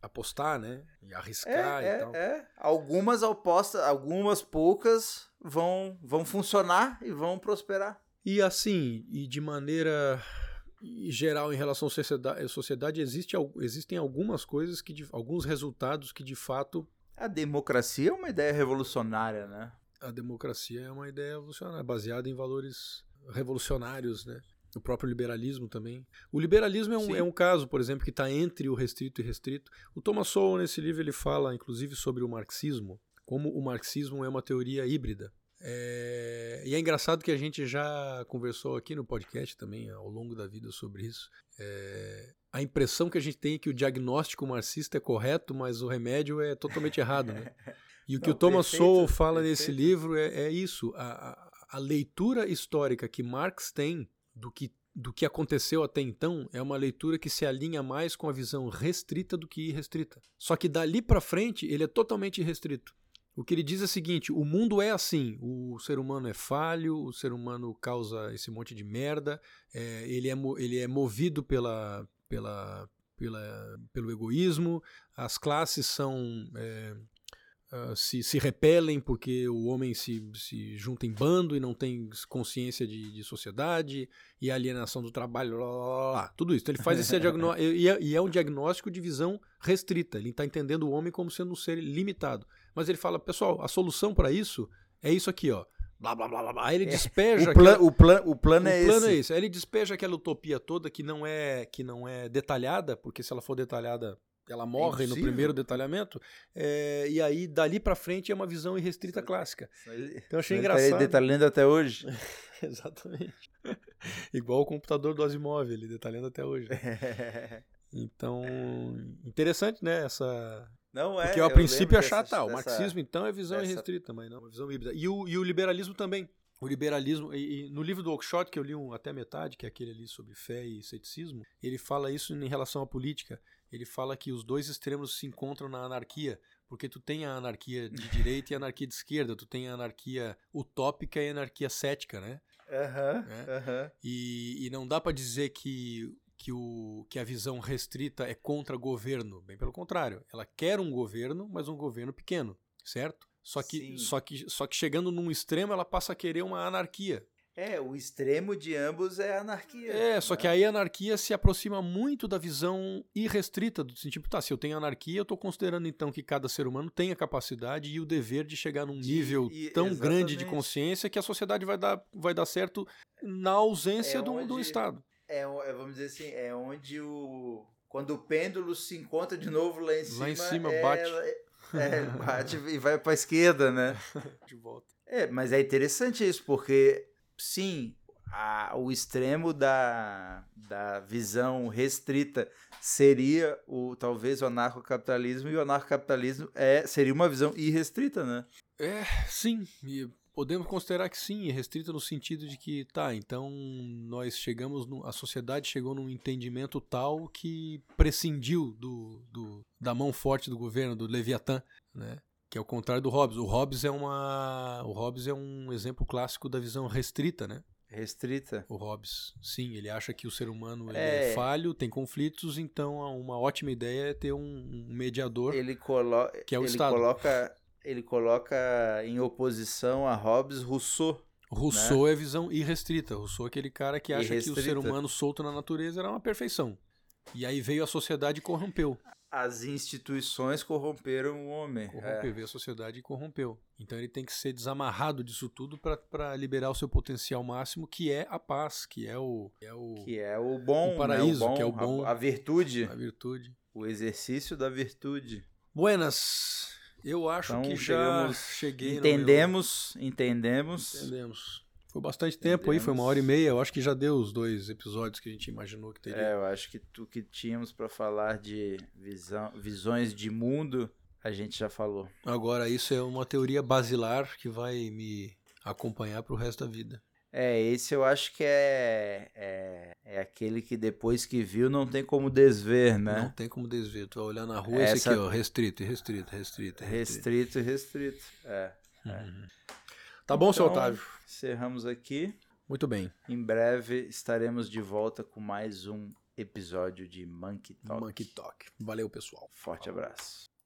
apostar, né? E arriscar é, e tal. É, algumas apostas, algumas poucas vão vão funcionar e vão prosperar. E assim, e de maneira geral em relação à sociedade, sociedade existe, existem algumas coisas que alguns resultados que de fato a democracia é uma ideia revolucionária, né? A democracia é uma ideia revolucionária, baseada em valores revolucionários, né? O próprio liberalismo também. O liberalismo é um, é um caso, por exemplo, que está entre o restrito e restrito. O Thomas Sowell, nesse livro, ele fala, inclusive, sobre o marxismo, como o marxismo é uma teoria híbrida. É, e é engraçado que a gente já conversou aqui no podcast também ao longo da vida sobre isso. É, a impressão que a gente tem é que o diagnóstico marxista é correto, mas o remédio é totalmente errado, né? E o que Não, o Thomas perfeito, Sowell fala perfeito. nesse livro é, é isso: a, a, a leitura histórica que Marx tem do que do que aconteceu até então é uma leitura que se alinha mais com a visão restrita do que irrestrita. Só que dali para frente ele é totalmente restrito. O que ele diz é o seguinte: o mundo é assim, o ser humano é falho, o ser humano causa esse monte de merda, é, ele, é, ele é movido pela, pela, pela, pelo egoísmo, as classes são. É, Uh, se, se repelem porque o homem se, se junta em bando e não tem consciência de, de sociedade e alienação do trabalho, lá, lá, lá, tudo isso. Então ele faz esse diagnóstico, (laughs) e, é, e é um diagnóstico de visão restrita. Ele está entendendo o homem como sendo um ser limitado. Mas ele fala, pessoal, a solução para isso é isso aqui, ó. Blá, blá, blá, blá. Aí ele é, despeja. O, plan, aquela, o, plan, o plano é o plano esse. é esse. Aí ele despeja aquela utopia toda que não é que não é detalhada, porque se ela for detalhada ela morre é no primeiro detalhamento, é, e aí dali para frente é uma visão irrestrita clássica. Então eu achei engraçado. Tá detalhando até hoje. (laughs) Exatamente. (laughs) Igual o computador do Asimov, ele detalhando até hoje. (laughs) então, interessante, né, essa... Não é. Porque ao princípio é achar, tá, o marxismo então é visão dessa... irrestrita, mas não, é visão híbrida. E o, e o liberalismo também. O liberalismo, e, e, no livro do Oakeshott, que eu li um, até metade, que é aquele ali sobre fé e ceticismo, ele fala isso em relação à política ele fala que os dois extremos se encontram na anarquia, porque tu tem a anarquia de (laughs) direita e a anarquia de esquerda, tu tem a anarquia utópica e a anarquia cética, né? Uhum, né? Uhum. E, e não dá para dizer que, que, o, que a visão restrita é contra governo, bem pelo contrário, ela quer um governo, mas um governo pequeno, certo? Só que, só que, só que chegando num extremo ela passa a querer uma anarquia. É, o extremo de ambos é a anarquia. É, né? só que aí a anarquia se aproxima muito da visão irrestrita, do tipo, tá, se eu tenho anarquia, eu estou considerando então que cada ser humano tem a capacidade e o dever de chegar num nível e, tão exatamente. grande de consciência que a sociedade vai dar, vai dar certo na ausência é do, onde, do Estado. É, é, vamos dizer assim, é onde o. Quando o pêndulo se encontra de novo lá em cima. Lá em cima é, bate. (laughs) É, bate e vai para a esquerda, né? (laughs) De volta. É, mas é interessante isso, porque sim, a, o extremo da, da visão restrita seria o talvez o anarcocapitalismo e o anarcocapitalismo é, seria uma visão irrestrita, né? É, sim. E podemos considerar que sim, restrita no sentido de que, tá, então nós chegamos, no, a sociedade chegou num entendimento tal que prescindiu do, do, da mão forte do governo, do Leviatã, né? Que é o contrário do Hobbes. O Hobbes é uma, o Hobbes é um exemplo clássico da visão restrita, né? Restrita. O Hobbes, sim, ele acha que o ser humano é... é... falho, tem conflitos, então uma ótima ideia é ter um mediador. Ele, colo... que é o ele Estado. coloca ele coloca em oposição a Hobbes Rousseau. Rousseau né? é visão irrestrita. Rousseau é aquele cara que acha que o ser humano solto na natureza era uma perfeição. E aí veio a sociedade e corrompeu. As instituições corromperam o homem. Corrompeu, é. veio a sociedade e corrompeu. Então ele tem que ser desamarrado disso tudo para liberar o seu potencial máximo, que é a paz, que é o. Que é o, que é o bom. O paraíso, né? o bom, que é o bom. A, a virtude. A virtude. O exercício da virtude. Buenas. Eu acho então, que já cheguei entendemos, meu... entendemos, entendemos. Foi bastante tempo entendemos. aí, foi uma hora e meia. Eu acho que já deu os dois episódios que a gente imaginou que teria. É, eu acho que o que tínhamos para falar de visão, visões de mundo, a gente já falou. Agora isso é uma teoria basilar que vai me acompanhar para o resto da vida. É, esse eu acho que é, é, é, aquele que depois que viu não tem como desver, né? Não tem como desver. Tu vai olhar na rua, Essa... esse aqui, ó, restrito, restrito, restrito. Restrito, restrito. É. é. Uhum. Tá bom, então, seu Otávio? Encerramos aqui. Muito bem. Em breve estaremos de volta com mais um episódio de Monkey Talk. Monkey Talk. Valeu, pessoal. Forte abraço.